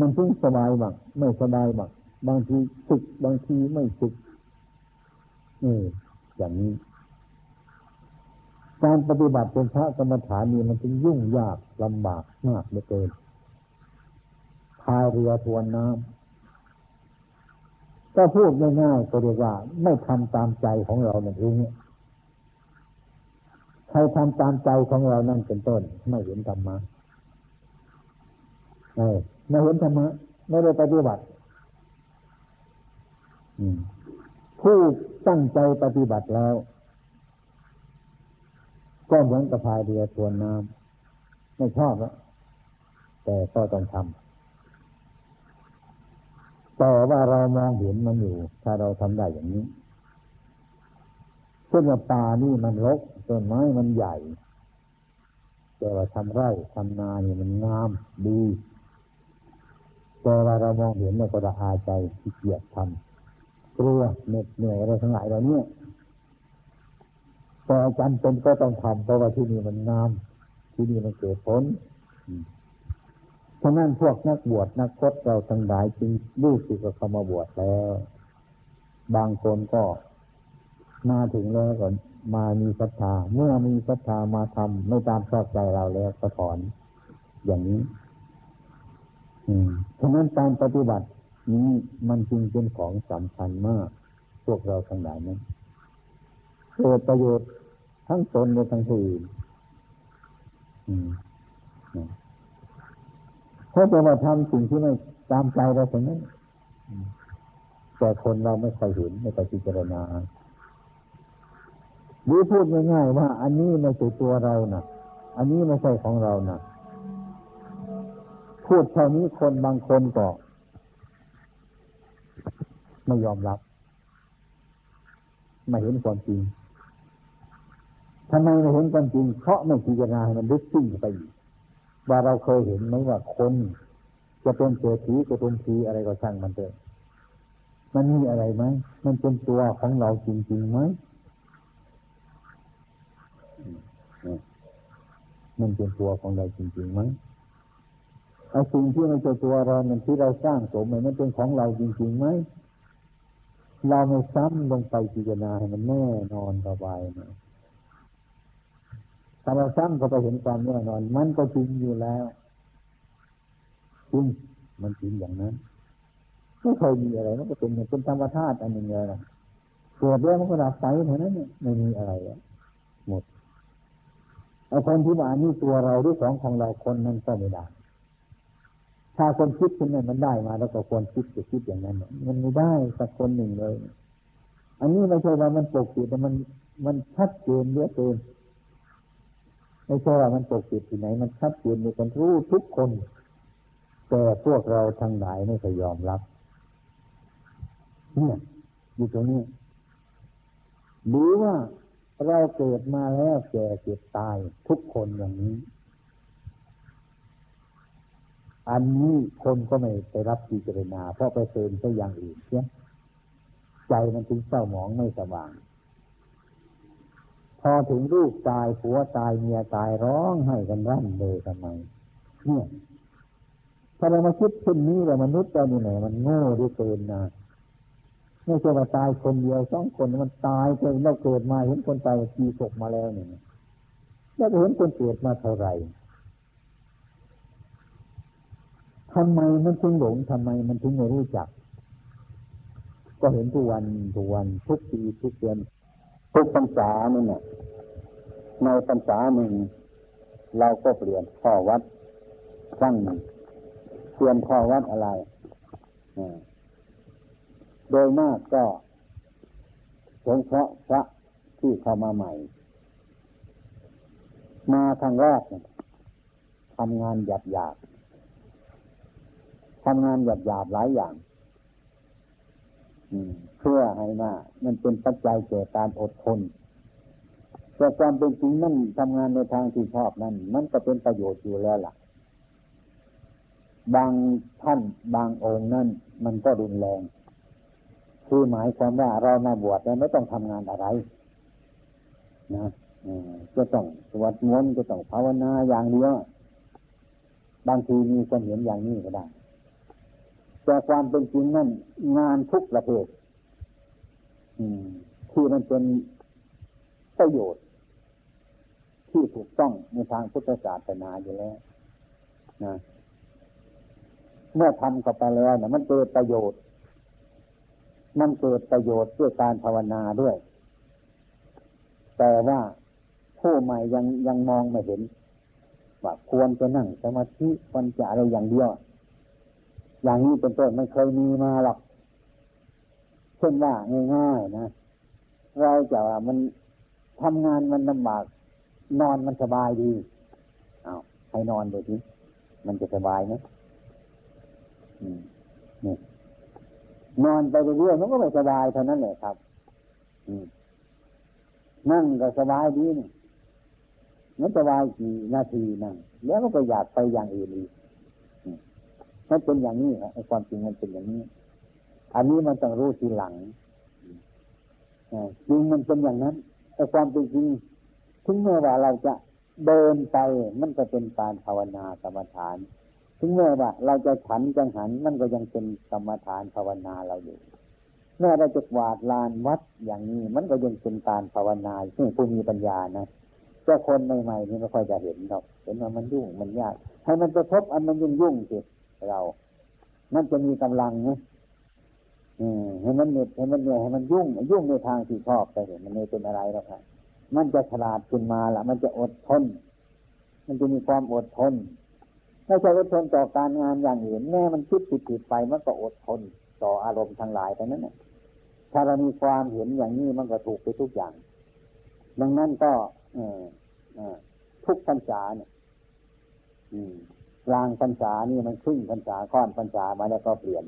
S1: มันถึงสบายบ้างไม่สบายบ้างบางทีสึกบางทีไม่สึกนี่อย่างนี้ การปฏิบัติเป็นพระกรรมฐานนี่มันจึงยุ่งยากลำบากมากเหลือเกินายเรือทวนน้ำก็พูดง่ายๆก็เรียกว่า ไม่ทำตามใจของเรานั่นเองใครทำตามใจของเรานั่นเป็นต้น ไม่เห็นธรรมะไม่เห็นธรรมะไม่ได้ปฏิบัติผู้ตั้งใจปฏิบัติแล้ว ก็เหมือนกับพายเรือทวนน้ำไม่ชอบแล้วแต่ก็ต้องทำ แต่ว่าเรามองเห็นมันอยู่ ถ้าเราทำได้อย่างนี้เช่นว่าป่านี่มันรกต้นไม้มันใหญ่ แต่ว่าทำไร่ทำนาเนี่ยมันงามดีแต่ว่าเรามองเห็นเราก็ระอาใจที่เกียดทำกลัวเหน็ดเหนื่อยอะไรทั้งหลายเราเนี่ยแต่จำเป็นก็ต้องทำเพราะว่าที่นี่มันงาม ที่นี่มันเกิดผล ฉะนั้นพวกนักบวชนักพจเราทั้งหลายจึงรู้สึกกับเขามาบวชแล้ว บางคนก็มาถึงแล้วก็มามีศรัทธาเมื่อมีศรัทธามาทำไม่ตามชอบใจเราแล้วก็ถอน อย่างนี้ อืมฉะนั้นการปฏิบัตินี้มันจึงเป็นของสำคัญมาก พวกเราทั้งหลายนั้นเกิดประโยชน์ทั้งตนและทั้งผู้อื่น เพราะจะมาทำสิ่งที่ไม่ตามใจเราถึงนั้นแต่คนเราไม่ค่อยเห็นไม่ค่อยพิจารณาหรือพูดง่ายๆว่า อันนี้ไม่ใช่ตัวเรานะ่ะอันนี้ไม่ใช่ของเรานะ่ะพูดเท่านี้คนบางคนก็ไม่ยอมรับ ไม่เห็นความจริงทำไมไม่เห็นความจริงเพราะไม่พิจารณาให้มันลึกซึ้งไปอีก ว่าเราเคยเห็นไหมว่าคนจะเป็นเศรษฐีจะเป็นทีอะไรก็ช่างมันเถอะมันมีอะไรไหมมันเป็นตัวของเราจริงๆไหมมันเป็นตัวของเราจริงๆไหมไอ้สิ่งที่มันเป็นตัวเรามันที่เราสร้างสมมันเป็นของเราจริงๆไหมเราไม่ซ้ำลงไปพิจารณาให้มันแน่นอนสบายนะาเราซ้ำก็ไปเห็นความแน่นอน มันก็จริงอยู่แล้วจริงมันจริงอย่างนั้นไม่เคยมีอะไรมันก็เป็นเป็นธรรมชาติอันหนึ่งเลยเกิดแล้วมันก็ดับไปเท่านั้นเนี่ยไม่มีอะไรหมดไอ้คนที่ว่านี่ตัวเราหรือของของเราคนนั้นก็ไม่ได้ถ้าคนคิดขึ้นนั้นมันได้มาแล้วก็ควรคิดจะคิดอย่างนั้นมันไม่ได้สักคนหนึ่งเลย อันนี้ไม่ใช่ว่ามันปกปิดแต่มันมันชัดเจนเยอะเกิน ไม่ใช่ว่ามันปกปิดที่ไหน มันชัดเจนมีคนรู้ทุกคน แต่พวกเราทั้งหลายไม่เคยยอมรับเนี่ยอยู่ตรงนี้ หรือว่าเราเกิดมาแล้วแก่เจ็บตายทุกคนอย่างนี้ อันนี้คนก็ไม่ไปรับพิจารณาเพราะไปเติมซะอย่างอื่นเสียใจมันถึงเศร้าหมองไม่สว่าง พอถึงลูกตายผัวตายเมียตายร้องให้กันรั่นเลยทำไมเนี่ยถ้าเรามาคิดเช่นนี้แล้วมนุษย์เรานี่ไหนมันโง่ด้วยเกินนะไม่ใช่ว่าตายคนเดียวสองคนมันตายจนเราเกิดมาเห็นคนตายกี่ศพมาแล้วเนี่ยแล้วเห็นคนเกิดมาเท่าไหร่ทำไมมันถึงหลงทำไมมันถึงไม่รู้จัก ก็เห็นทุกวันทุกวันทุกปีทุกเดือน ทุกพรรษานี่เนี่ยในพรรษาหนึ่งเราก็เปลี่ยนข้อวัดครั้งหนึ่งเปลี่ยนข้อวัดอะไรโดยมากก็สงเคราะห์พระที่เข้ามาใหม่ มาทางแรกทำงานหยาบหยาบทำงานหยาบหยาบหลายอย่าง เพื่อให้มามันเป็นปัจจัยเกิดการอดทนแต่ความเป็นจริงนั่นทำงานในทางที่ชอบนั่นมันก็เป็นประโยชน์อยู่แล้วล่ะ บางท่านบางองค์นั่นมันก็รุนแรงคือหมายความว่าเรามาบวชแล้วไม่ต้องทำงานอะไร นะจะต้องสวดมนต์จะต้องภาวนาอย่างเดียวบางทีมีความเห็นอย่างนี้ก็ได้ แต่ความเป็นจริงนั่นงานทุกประเภทที่มันเป็นประโยชน์ ที่ถูกต้องในทางพุทธศาสนาอยู่แล้วนะเมื่อทำกับไปแล้วเนี่ยมันเกิดประโยชน์ มันเกิดประโยชน์ด้วยการภาวนาด้วย แต่ว่าผู้ใหม่ยังยังมองไม่เห็นว่าควรจะนั่งสมาธิควรจะอะไรอย่างเดียว อย่างนี้เป็นต้นมันเคยมีมาหรอกเช่นว่าง่ายๆนะเราจะว่ามันทำงานมันลำบากนอนมันสบายดีเอาให้นอนดูทีมันจะสบายไหมนี่นอนไปเรื่อยๆมันก็ไม่สบายเท่านั้นแหละครับนั่งก็สบายดีนี่มันสบายกี่นาทีนั่งแล้วก็ไปอยากไปอย่างอื่นอีก มันเป็นอย่างนี้ไอ้ความจริงมันเป็นอย่างนี้ อันนี้มันต้องรู้ทีหลังจริงมันเป็นอย่างนั้น แต่ความเป็นจริงถึงแม้ว่าเราจะเดินไปมันก็เป็นการภาวนากรรมฐาน ถึงแม้ว่าเราจะฉันจังหันมันก็ยังเป็นกรรมฐานภาวนาเราอยู่แม้เราจะกวาดลานวัดอย่างนี้ มันก็ยังเป็นการภาวนาซึ่งผู้มีปัญญานะแต่คนใหม่ๆนี่ไม่ค่อยจะเห็นหรอกเห็นว่ามันยุ่งมันยาก ให้มันจะพบอันมันยุ่งยุ่งสิ เรา มันจะมีกำลังนะให้มันเหน็ดให้มันเหนื่อยให้มันยุ่ง ยุ่งในทางที่ชอบไปเห็นมันไม่เป็นอะไรหรอกครับมันจะฉลาดขึ้นมาละมันจะอดทน มันจะมีความอดทนไม่ใช่อดทนต่อการงานอย่างอื่นแม่มันคิดผิดผิดไปมันก็อดทนต่ออารมณ์ทั้งหลายแต่นั้นเนี่ยถ้าเรามีความเห็นอย่างนี้มันก็ถูกไปทุกอย่าง ดังนั้นก็ เออทุกปัญญาเนี่ย อืม กลางพรรษานี่มันครึ่งพรรษาค่อนพรรษามาแล้วก็เปลี่ยน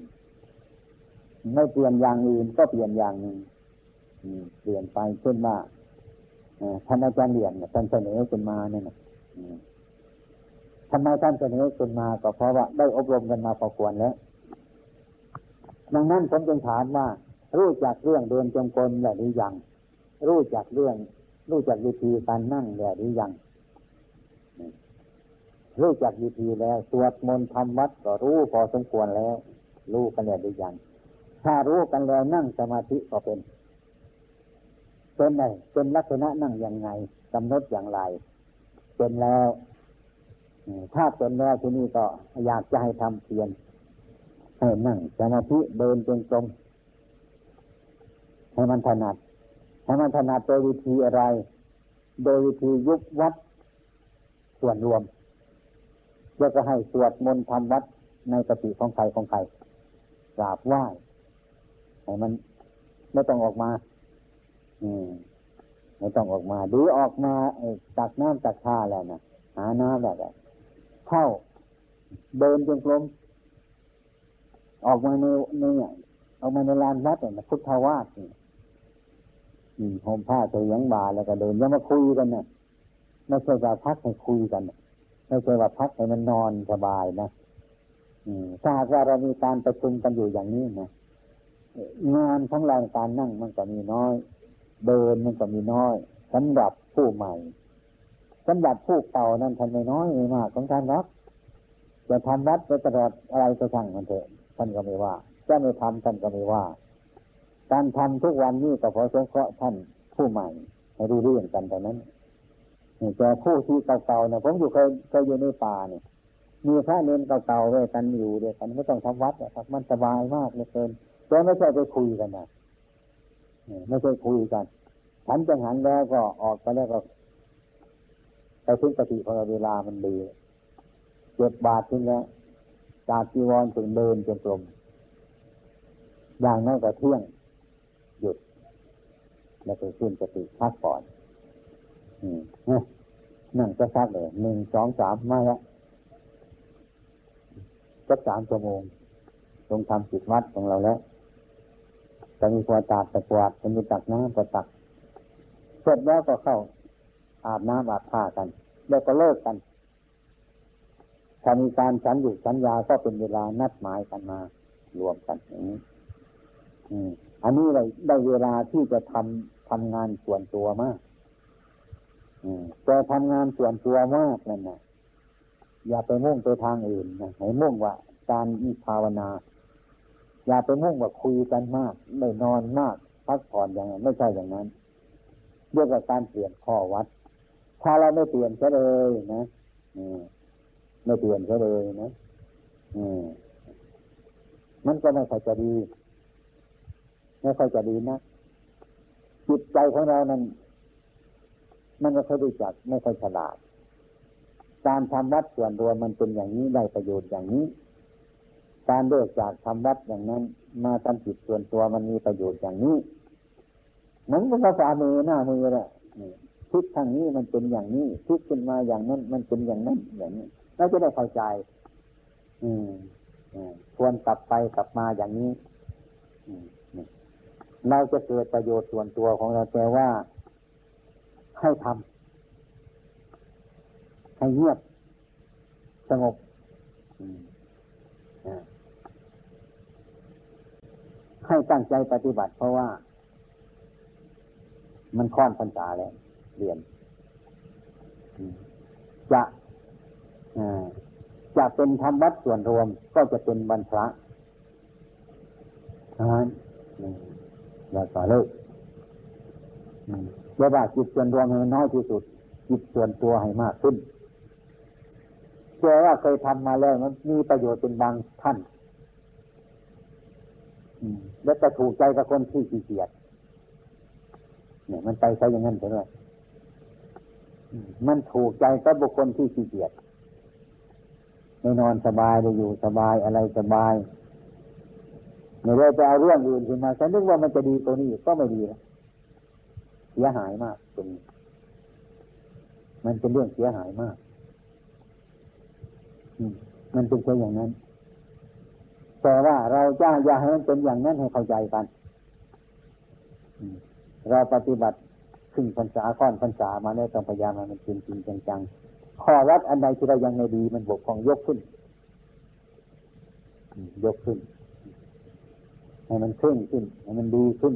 S1: ไม่เปลี่ยนอย่างอื่นก็เปลี่ยนอย่างหนึ่งเปลี่ยนไปเช่นว่าท่านอาจารย์เหรียญท่านเสนอขึ้นมาเนี่ยทำไมท่านเสนอขึ้นมาก็เพราะว่าได้อบรมกันมาพอควรแล้วดังนั้นผมจึงถามว่า รู้จักเรื่องเดินจงกรมแล้วหรือยังรู้จักเรื่อง รู้จักวิธีการนั่งแล้วหรือยัง รู้จักวิธีแล้วสวดมนต์ทำวัดก็รู้พอสมควรแล้ว รู้กันแล้วหรือยังถ้ารู้กันแล้วนั่งสมาธิก็เป็น เป็นไงเป็นลักษณะนั่งยังไงกำหนดอย่างไร เป็นแล้วถ้าเป็นแล้วที่นี่ก็อยากจะให้ทำเพียรให้นั่งสมาธิเดินจงกรมให้มันถนัดให้มันถนัดโดยวิธีอะไร โดยวิธียุบวัดส่วนรวม แล้วก็ให้สวดมนต์ทำวัดในกติของใครของใครกราบไหว้ให้มันไม่ต้องออกมา อืมไม่ต้องออกมาหรือออกมาตักน้ำตักท่าแล้วนะหาน้ำแบบเข้าเดินจงกรมออกมาในในออกมาในลานวัดเนี่ยพุทธวาสนี่ห่มผ้าใส่ยังบาแล้วก็เดินแล้วมาคุยกันเนี่ยไม่ใช่จะพักให้คุยกัน ไม่ใช่ว่าพักให้มันนอนสบายนะถ้าหากว่าเรามีการประชุมกันอยู่อย่างนี้นะงานของเราการนั่งมันก็มีน้อย เดินมันก็มีน้อยสำหรับผู้ใหม่สำหรับผู้เก่านั้นท่านไม่น้อยไม่มากของท่านรับจะทำวัดไปตลอดอะไรก็ช่างมันเถอะท่านก็ไม่ว่าจะไม่ทำท่านก็ไม่ว่า การทำทุกวันนี้ก็เพราะสงเคราะห์ท่านผู้ใหม่ให้รู้เรื่องกันแต่นั้น แต่ผู้ที่เก่าๆเนี่ยผมอยู่เคยเคยอยู่ในป่าเนี่ยมีพระเนนเก่าๆด้วยกันอยู่ด้วยกันไม่ต้องทำวัดนะครับ มันสบายมากเหลือเกินแต่ไม่ใช่ไปคุยกันนะไม่ใช่คุยกันฉันจังหันแล้วก็ออกไปแล้วก็ไปถึงปฏิพอเวลามันดีเจ็บบาททิ้งแล้วจากจีวรถึงเดินจนกลมอย่างนั้นก็เที่ยงหยุด แล้วไปขึ้นสติพักก่อน อืม นั่งก็พักเลยหนึ่งสองสามมาแล้วสักสามชั่วโมงตรงทำจิตวัดของเราแล้วจะมีควาตาตะกวาดจะมีตักน้ำก็ตักเสร็จแล้วก็เข้า อาบน้ำอาบผ้ากัน แล้วก็เลิกกันถ้ามีการฉันอยู่ฉันยาก็เป็นเวลานัดหมายกันมา รวมกันอย่างนี้อันนี้ได้ได้เวลาที่จะทำทำงานส่วนตัวมาก แต่ทำงานส่วนตัวมากนั่นนะอย่าไปมุ่งไปทางอื่นนะให้มุ่งว่าการมีภาวนา อย่าไปมุ่งว่าคุยกันมากไม่นอนมากพักผ่อนอย่างนั้นไม่ใช่อย่างนั้นเรียกว่าการเปลี่ยนข้อวัด ถ้าเราไม่เปลี่ยนก็เลยนะไม่เปลี่ยนก็เลยนะมันก็ไม่ค่อยจะดีไม่ค่อยจะดีนะจิตใจของเรานั้น มันไม่ค่อยรู้จักไม่ค่อยฉลาด การทำวัดส่วนรวมมันเป็นอย่างนี้ได้ประโยชน์อย่างนี้ การเลิกจากทำวัดอย่างนั้น มาทำจิตส่วนตัวมันมีประโยชน์อย่างนี้มันก็ฝ่ามือหน้ามือแหละทิศทางนี้มันเป็นอย่างนี้ทิศขึ้นมาอย่างนั้น มันเป็นอย่างนั้นอย่างนี้เราจะได้เข้าใจ อืมควรกลับไปกลับมาอย่างนี้เราจะเกิดประโยชน์ส่วนตัวของเราแต่ว่า ให้ทำให้เงียบสงบให้ตั้งใจปฏิบัติ เพราะว่า มันค่อนพรรษาแล้วเรียนจะจะเป็นธรรมวัดส่วนรวม ก็จะเป็นบรรพระนั้นแล้วก็เลิก เรียกว่าจิตส่วนรวมให้น้อยที่สุด จิตส่วนตัวให้มากขึ้นเชื่อว่าเคยทำมาแล้วมันมีประโยชน์เป็นบางท่านแล้วจะถูกใจกับคนที่ขี้เกียจเนี่ยมันไปใช้อย่างนั้นใช่ไหมมันถูกใจกับบุคคลที่ขี้เกียจไม่นอนสบายเลยอยู่สบายอะไรสบายไม่ได้จะเอาเรื่องอื่นขึ้นมาฉันนึกว่ามันจะดีกว่านี้ก็ไม่ดีนะ เสียหายมากตรงนี้มันเป็นเรื่องเสียหายมากมันเป็นแค่อย่างนั้น แต่ว่าเราจ้าอย่าให้มันเป็นอย่างนั้นให้เข้าใจกัน เราปฏิบัติขึ้นพรรษาค่อนพรรษามาแล้วต้องพยายามมันจริงจริงจังๆข้อวัดอันใดที่เรายังไม่ดีมันบกพร่องยกขึ้น ยกขึ้น ให้มันขึ้นขึ้น ให้มันดีขึ้น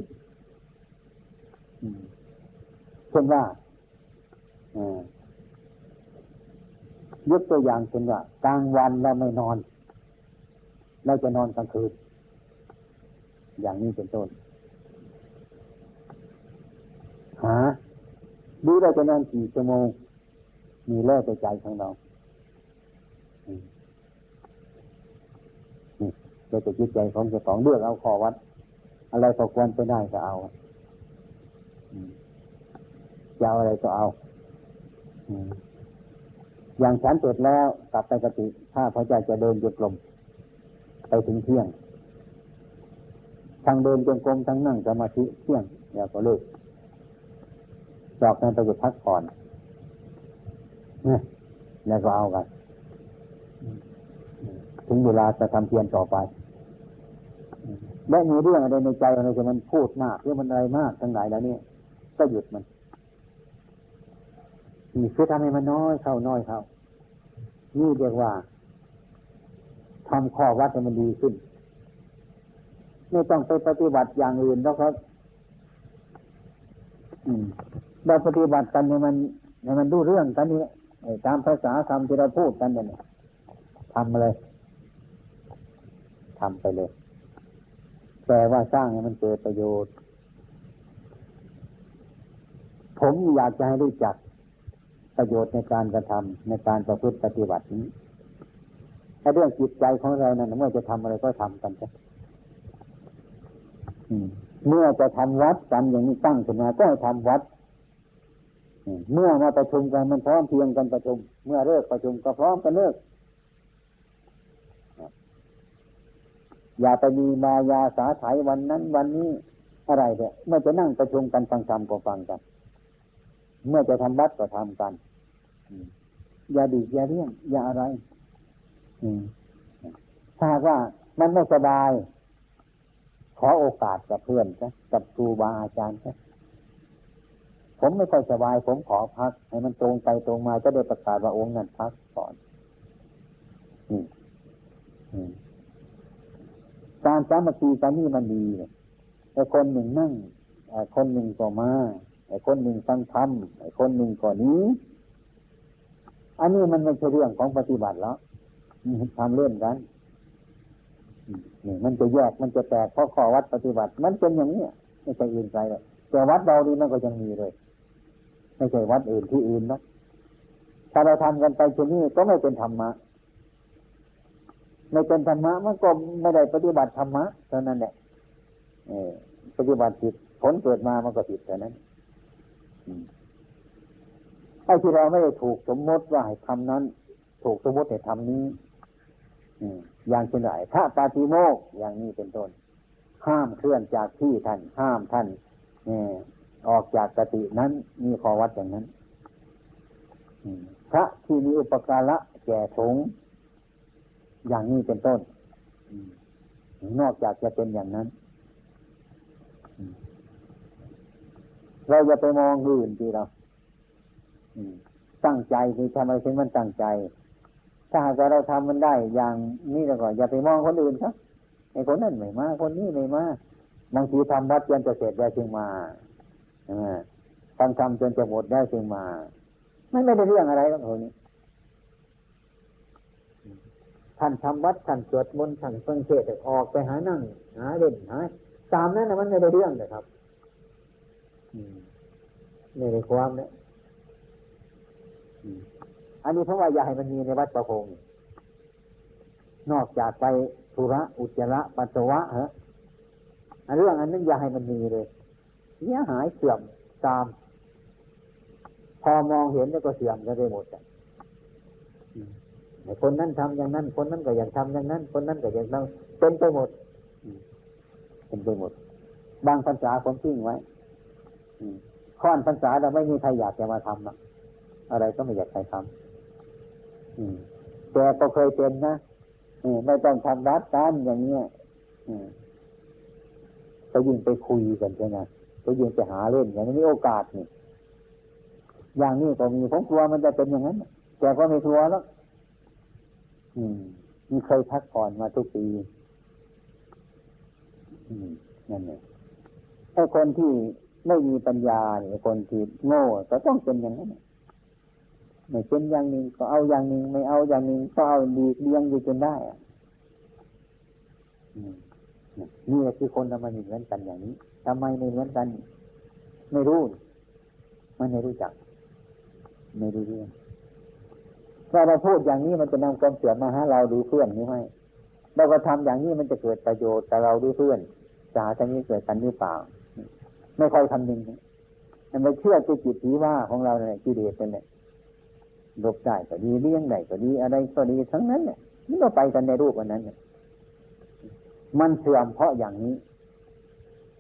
S1: ช่นว่ายกตัวอย่างเช่นว่ากลางวันเราไม่นอน เราจะนอนกลางคืน อย่างนี้เป็นต้นหาดูเราจะนอนกี่ชั่วโมง มีเล่ใจใจของเราเราจะจิตใจของเจ้าของเลือกเอาขอวัด อะไรก็ควรไปได้ก็เอา จะเอาอะไรก็เอาอย่างฉันเสร็จแล้วกลับไปกติถ้าพระเจ้าจะเดินจงกรมไปถึงเที่ยงทางเดินจงกรมทั้งนั่งสมาธิเที่ยงแล้วก็เลิกจอกนั้นไปจะพักผ่อนเนี่ยแล้วก็เอากัน ถึงเวลาจะทำเพียรต่อไปและมีเรื่องอะไรในใจอะไรจะมันพูดมากเรื่องมันอะไรมากทั้งหลายแล้วเนี่ยก็หยุดมัน นี่คือทำให้มันน้อยเข้าน้อยเข้านี่เรียกว่าทำข้อวัดให้มันดีขึ้น ไม่ต้องไปปฏิบัติอย่างอื่นแล้วครับเราปฏิบัติกันเนี่ยมันให้มันรู้เรื่องกันนี่ตามภาษาคำที่เราพูดกันเนี่ยทำเลยทำไปเลยแต่ว่าสร้างให้มันเกิดประโยชน์ ผมอยากจะให้รู้จัก ประโยชน์ในการกระทำในการประพฤติปฏิบัตินี้ถ้าเรื่องจิตใจของเรานั้นเมื่อจะทำอะไรก็ทำกันใช่เมื่อจะทำวัดกันอย่างนี้ตั้งขึ้นมาก็ให้ทำวัดเมื่อมาประชุมกันมันพร้อมเพียงกันประชุม เมื่อเลิกประชุมก็พร้อมกันเลิกอย่าไปมีมายาสาไถวันนั้นวันนี้อะไรเนี่ยเมื่อจะนั่งประชุมกันฟังธรรมก็ฟังกัน เมื่อจะทำวัดก็ทำกันอย่าดีอย่าเรี่ยงอย่าอะไรถ้าว่ามันไม่สบาย ขอโอกาสกับเพื่อนนะกับครูบาอาจารย์นะผมไม่ค่อยสบาย ผมขอพัก ให้มันตรงไปตรงมาจะได้ประกาศว่าองค์นั้นพักก่อนการสามัคคีกันนี่มันดีไอ้คนหนึ่งนั่งคนหนึ่งก็มา ไอ้คนหนึ่งฟังธรรมไอ้คนหนึ่งก็นี้ อันนี้มันไม่ใช่เรื่องของปฏิบัติแล้วทำเล่นกันนี่มันจะแยกมันจะแตกเพราะข้อวัดปฏิบัติ มันเป็นอย่างนี้ไม่ใช่อื่นไกลเลยแต่วัดเรานี่มันก็ยังมีเลยไม่ใช่วัดอื่นที่อื่นนะถ้าเราทำกันไปเช่นนี้ก็ไม่เป็นธรรมะไม่เป็นธรรมะมันก็ไม่ได้ปฏิบัติธรรมะเท่านั้นแหละปฏิบัติผิดผลเกิดมามันก็ผิดเท่านั้น ไอ้ที่เราไม่ได้ถูกสมมติว่าให้ทำนั้น ถูกสมมติให้ทำนี้อย่างเช่นไรพระปาติโมกอย่างนี้เป็นต้น ห้ามเคลื่อนจากที่ท่าน ห้ามท่านออกจากกตินั้นมีขอวัดอย่างนั้นพระที่มีอุปการะแก่สงอย่างนี้เป็นต้น นอกจากจะเป็นอย่างนั้น เราจะไปมองอื่นทีเราตั้งใจคือทำอะไรถึงมันตั้งใจ ถ้าหากว่าเราทำมันได้อย่างนี้แล้วก็อย่าไปมองคนอื่นครับไอ้คนนั้นไม่มาคนนี้ไม่มาบางทีทำวัดจนจะเสร็จได้จึงมาทำทำจนจะหมดได้จึงมาไม่ไม่ได้เรื่องอะไรหรอกคนนี้ท่านทำวัดท่านสวดมนต์ท่านฟังเทศออกไปหานั่ง หาเล่นหาตามนั้นนะมันไม่ได้เรื่องเลยครับ ไม่ได้ความเนี่ยอันนี้เพราะว่าอย่าให้มันมีในวัดประพงนอกจากไปธุระอุจจาระปัสสาวะฮะเรื่องอันนั้นอย่าให้มันมีเลยเสียหายเสื่อมตาม พอมองเห็นแล้วก็เสื่อมก็ได้หมดอะคนนั้นทำอย่างนั้น คนนั้นก็อยากทำอย่างนั้น คนนั้นก็อยากทำเป็นไปหมดเป็นไปหมด บางภาษาผมทิ้งไว้ ข้อนภาษาเราไม่มีใครอยากจะมาทำอะอะไรก็ไม่อยากใครทำแต่ก็เคยเป็นนะไม่ต้องทำรัดกันอย่างเนี้ยไปยิงไปคุยกันใช่ไหมไปยิงไปหาเล่นอย่างนี้มีโอกาสนี่อย่างนี้ก็มีผมกลัวมันจะเป็นอย่างนั้นแต่ก็ไม่กลัวแล้วอืมมีเคยพักผ่อนมาทุกปี อืมนั่นเองถ้คนที่ ไม่มีปัญญาเนี่ยคนที่โง่ก็ต้องเป็นอย่างนั้นไม่เป็นอย่างหนึ่งก็เอาอย่างหนึ่งไม่เอาอย่างหนึ่งก็เอาดีเลี้ยงอยู่จนได้นี่แหละคือคนทำไมเหมือนกันอย่างนี้ทำไมไม่เหมือนกัน ไม่รู้มันไม่รู้จัก ไม่รู้เรื่องถ้าเราพูดอย่างนี้มันจะนำความเสื่อมมาหาเราดูเพื่อนนี้ไหมเราก็ทำอย่างนี้มันจะเกิดประโยชน์แต่เราดูเพื่อนจะหาทางนี้เกิดกันหรือเปล่า ไม่ค่อยคำนึงมันไม่เชื่อตัวจิตผีว่าของเราเนี่ยกิเลสเป็นเนี่ยหลบได้ก็ดีเลี้ยงได้ก็ดีอะไรก็ดีทั้งนั้นเนี่ยนี่เราไปกันในรูปอันนั้นเนี่ยมันเสื่อมเพราะอย่างนี้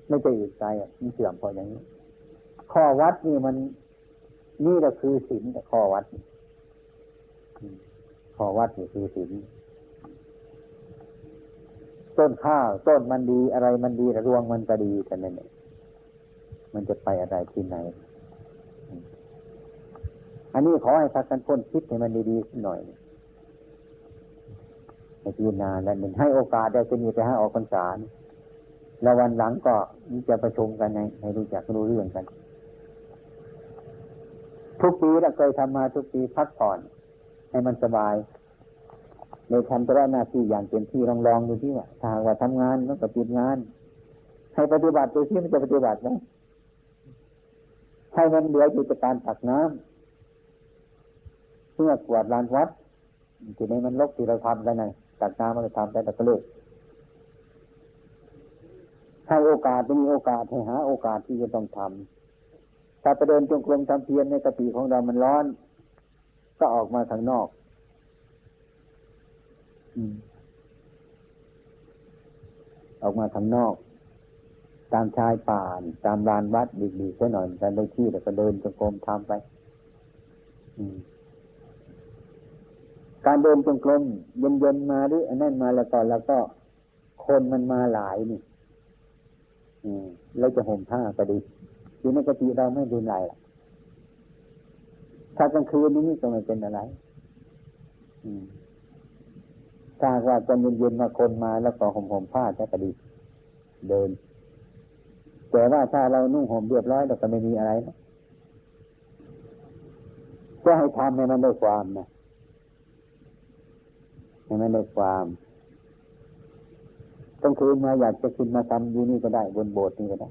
S1: ไม่ใช่อื่นใจอะมันเสื่อมเพราะอย่างนี้ ข้อวัดนี่มันนี่แหละคือศีลแต่ข้อวัดข้อวัดนี่คือศีลต้นข้าวต้นมันดีอะไรมันดีรวงมันก็ดีแต่นั่นเอง มันจะไปอะไรที่ไหน อันนี้ขอให้พักกันพ้นคิดให้มันดีๆหน่อยให้พิจารณาแล้วหนึ่งให้โอกาสได้จะมีไปให้ออกพรรษาแล้ววันหลังก็จะประชุมกันในให้รู้จักรู้เรื่องกัน ทุกปีเราเคยทำมาทุกปีพักผ่อน ให้มันสบาย ในทำตัวหน้าที่อย่างเต็มที่ลองลองดูที่ว่าถ้าหากว่าทำงานมันก็ติดงาน ให้ปฏิบัติดูที่มันจะปฏิบัติไหม ให้มันเหลืออยู่จากการตักน้ำเพื่อกวาดลานวัดทีนี้มันลกที่เราทำกันไงตักน้ำมันก็ทำแต่ก็เลิกให้โอกาสมีโอกาสให้หา โอกาสที่จะต้องทำถ้าไปเดินจงกรมทำเพียรในกติของเรามันร้อน ก็ออกมาข้างนอกออกมาข้างนอก ตามชายป่าน ตามลานวัดดีๆซะหน่อยกันได้ที่แล้วก็เดินจงกรมทำไปการเดินจงกรมเย็นๆมาหรืออันนั้นมาแล้วก็แล้วก็ คนมันมาหลายนี่เราจะห่มผ้าก็ดีทีในกติเราไม่ดูไรล่ะถ้ากลางคืนนี้ก็ไม่เป็นอะไรถ้าว่าจะเย็นๆมาคนมาแล้วก็ห่มห่มผ้าจะก็ดี เดิน แต่ว่าถ้าเรานุ่งห่มเรียบร้อยเราก็ไม่มีอะไรก็ให้ทำให้มันได้ความนะให้มันได้ความต้องคืนมาอยากจะขึ้นมาทำอยู่นี่ก็ได้ บนโบสถ์นี่ก็ได้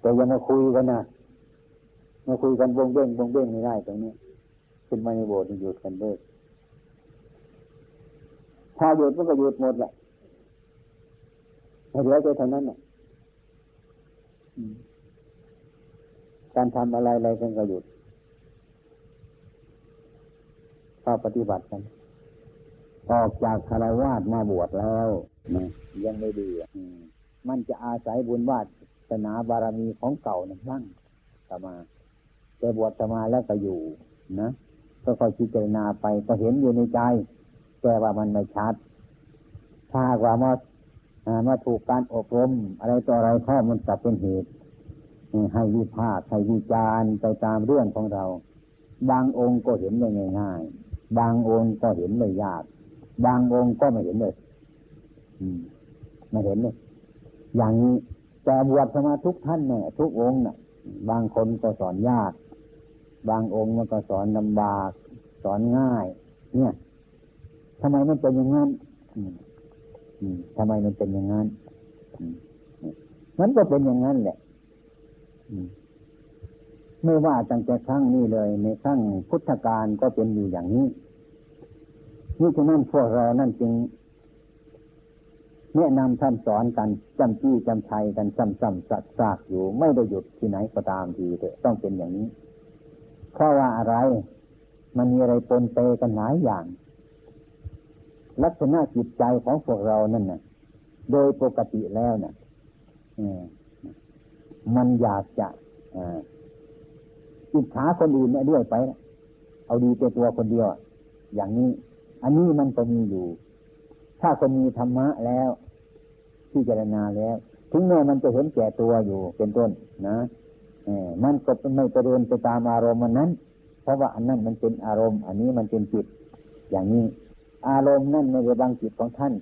S1: แต่ยังมาคุยกันนะมาคุยกันวงเบ้งวงเบ้งไม่ได้ตรงนี้ขึ้นมาในโบสถ์นี่หยุดกันเลิกถ้าหยุดมันก็หยุดหมดแหละเหลือแต่เท่านั้นน่ะ การทำอะไรอะไรกันก็หยุดก็ปฏิบัติกันออกจากคารวาสมาบวชแล้วนะยังไม่ดีอะมันจะอาศัยบุญวาสนาบารมีของเก่านั่นบ้างสมาแต่บวชสมาแล้วก็อยู่นะก็คอยพิจารณาไปก็เห็นอยู่ในใจ แต่ว่ามันไม่ชัด ถ้าว่ามา มาถูกการอบรม อะไรต่ออะไรข้อมันกลับเป็นเหตุให้วิพากษ์ให้วิจารณ์ไปตามเรื่องของเรา บางองค์ก็เห็นได้ง่ายๆบางองค์ก็เห็นไม่ยาก บางองค์ก็ไม่เห็นเลยไม่เห็นเลยอย่างนี้แต่บวชสมาทุกท่านเนี่ยทุกองค์น่ะ บางคนก็สอนยาก บางองค์มันก็สอนลำบาก สอนง่าย เนี่ยทำไมมันเป็นอย่างนั้น ทำไมมันเป็นอย่างนั้นมันก็เป็นอย่างนั้นแหละไม่ว่าตั้งแต่ครั้งนี้เลย ในครั้งพุทธกาลก็เป็นอยู่อย่างนี้นี่ฉะนั้นพวกเรานั่นจึงแนะนำท่านสอนกันจำจี้จำชัยกันซ้ำๆสักๆกอยู่ ไม่ได้หยุดที่ไหนก็ตามทีเถอะต้องเป็นอย่างนี้ เพราะว่าอะไร มันมีอะไรปนเปกันหลายอย่าง ลักษณะจิตใจของพวกเรานั่นน่ะ โดยปกติแล้วน่ะมันอยากจะอิจฉาคนอื่นเนี่ยด้วยไป เอาดีเป็นตัวคนเดียว อย่างนี้ อันนี้มันก็มีอยู่ ถ้าคนมีธรรมะแล้วพิจรณาแล้ว ถึงแม้มันจะเห็นแก่ตัวอยู่เป็นต้น นะมันก็ไม่ไปเดินไปตามอารมณ์มันนั้น เพราะว่าอันนั้นมันเป็นอารมณ์ อันนี้มันเป็นจิต อย่างนี้ อารมณ์นั่นไม่ได้บังจิตของท่าน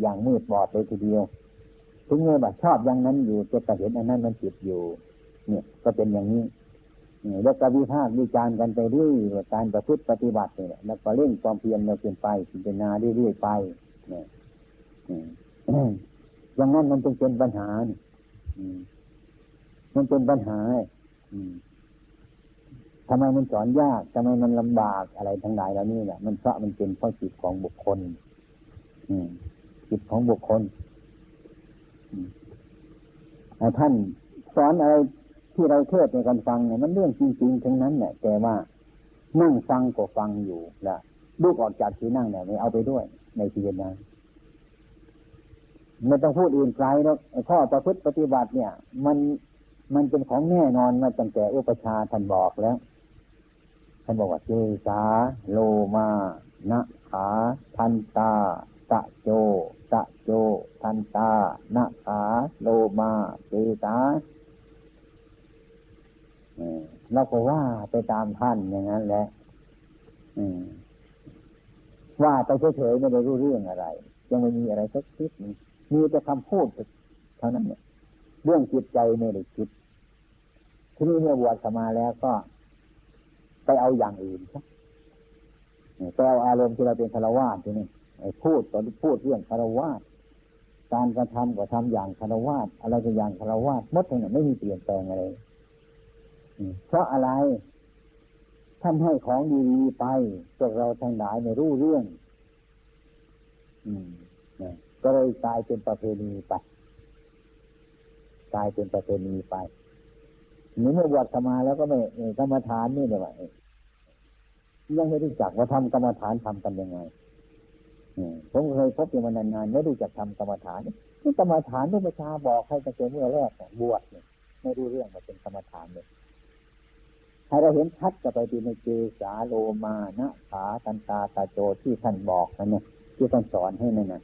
S1: อย่างมืดบอดเลยทีเดียว ถึงแม้ว่าชอบอย่างนั้นอยู่จะก็เห็นอันนั้นมันจิตอยู่ เนี่ยก็เป็นอย่างนี้แล้วก็วิพากษ์วิจารณ์กันไปเรื่อยการประพฤติปฏิบัติเนี่ยแล้วก็เร่งความเพียรเราเปลี่ยนไปพิจารณาเรื่อยๆไปเนี่ยอย่างนั้นมันจึงเป็นปัญหามันเป็นปัญหา ทำไมมันสอนยากทำไมมันลำบากอะไรทั้งหลายแล้วนี่แหละมันเพราะมันเป็นเพราะจิตของบุคคล อืจิตของบุคคลท่านสอนอะไรที่เราเทศในการฟังเนี่ยมันเรื่องจริงๆทั้งนั้นแหละแต่ว่านั่งฟังก็ฟังอยู่ละลูกออกจากที่นั่งเนี่ยไม่เอาไปด้วย ในที่นั้นไม่ต้องพูดอื่นไกลแล้วข้อประพฤติปฏิบัติเนี่ย มันมันเป็นของแน่นอนมาตั้งแต่อุปชาท่านบอกแล้ว ท่านบอกว่าเจสาโลมานะขาทันตาตะโจตะโจ ทันตานะขาโลมาเจสาเราก็ว่าไปตามท่านอย่างนั้นแหละว่าไปเฉยๆไม่ได้รู้เรื่องอะไร ยังไม่มีอะไรสักนิดหนึงมีแต่คำพูดเท่านั้นเนี่ยเรื่องจิตใจไม่ได้คิด ทีนี้เมื่อบวชเข้ามาแล้วก็ ไปเอาอย่างอื่นไปเอาอารมณ์ที่เราเป็นคารวาสที่นี้ไอ้พูดตอนพูดเรื่องคารวาสการกระทำก็ทำอย่างคารวาสอะไรก็อย่างคารวาสมดทั้งนั้นไม่มีเปลี่ยนแปลงอะไรเพราะอะไรท่านให้ของดีๆไปพวกเราทั้งหลายไม่รู้เรื่อง อืมก็เลยกลายเป็นประเพณีไปกลายเป็นประเพณีไป นี่เมื่อบวชเข้ามาแล้วก็ไม่กรรมฐานนี่เลยว่ายังไม่รู้จักว่าทำกรรมฐานทำกันยังไงผมเคยพบอยู่มานานๆไม่รู้จักทำกรรมฐานนี่กรรมฐานที่พระชาบอกให้ตั้งแต่เมื่อแรกบวชเนี่ยไม่รู้เรื่องว่าเป็นกรรมฐานเลยให้เราเห็นชัดก็ไปดูในเจสาโลมานะขาตันตาตาโจที่ท่านบอกนั่นเนี่ยที่ท่านสอนให้นั่นนะ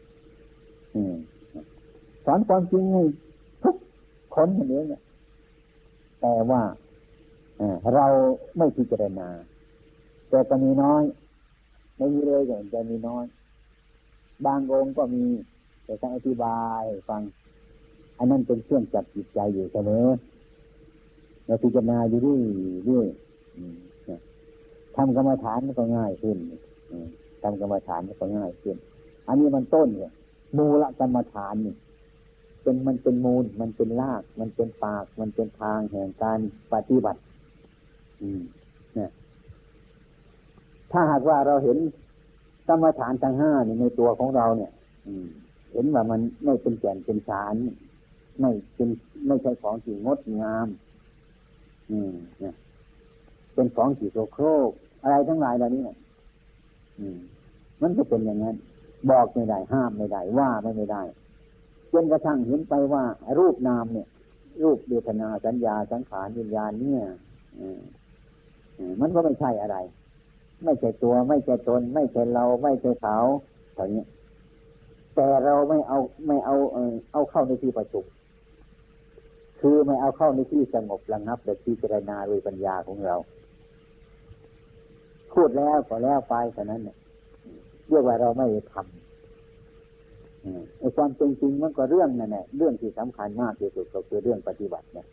S1: สอนความจริงให้ทุกคนอย่างนี้เนี่ย แต่ว่าเราไม่พิจารณา แต่ก็มีน้อย ไม่มีเลยอย่จะมีน้อย บางองค์ก็มี แต่ต้องอธิบายฟัง อันนั้นเป็นเครื่องจับจิตใจอยู่เสมอเราพิจารณาอยู่เรื่อยเรื่อยทำกรรมฐานก็ง่ายขึ้นทำกรรมฐานมันก็ง่ายขึ้น อันนี้มันต้นเนี่ยมูลกรรมฐานนี่ เป็นมันเป็นมูล มันเป็นราก มันเป็นปาก มันเป็นทางแห่งการปฏิบัติ อืมเนี่ยถ้าหากว่าเราเห็นกรรมฐานทั้งห้านี่ในตัวของเราเนี่ย อืม เห็นว่ามันไม่เป็นแก่นเป็นสารไม่เป็นไม่ใช่ของที่งดงาม อืมเนี่ยเป็นของที่โสโครก อะไรทั้งหลายเหล่านี้เนี่ยอืม มันก็เป็นอย่างนั้น บอกไม่ได้ ห้ามไม่ได้ ว่าไม่ได้ จนกระทั่งเห็นไปว่ารูปนามเนี่ย รูปเวทนาสัญญาสังขารวิญญาณเนี่ยมันก็ไม่ใช่อะไร ไม่ใช่ตัว ไม่ใช่ตน ไม่ใช่เรา ไม่ใช่เขาเท่านี้แต่เราไม่เอาไม่เอาเออเอาเข้าในที่ประชุมคือไม่เอาเข้าในที่สงบระงับแต่พิจรณาโดยปัญญาของเรา พูดแล้วก็แล้วไปเท่านั้นเนี่ยเรียกว่าเราไม่ทำไอ้ ความจริงจริงมันก็เรื่องนั่นแหละเรื่องที่สำคัญมากที่สุดก็คือเรื่องปฏิบัติเนี่ย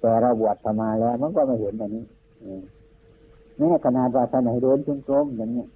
S1: แต่เราบวชมาแล้วมันก็ไม่เห็นแบบนี้อืมแม้ขนาดว่าท่านให้เดินจงกรมอย่างเนี้ย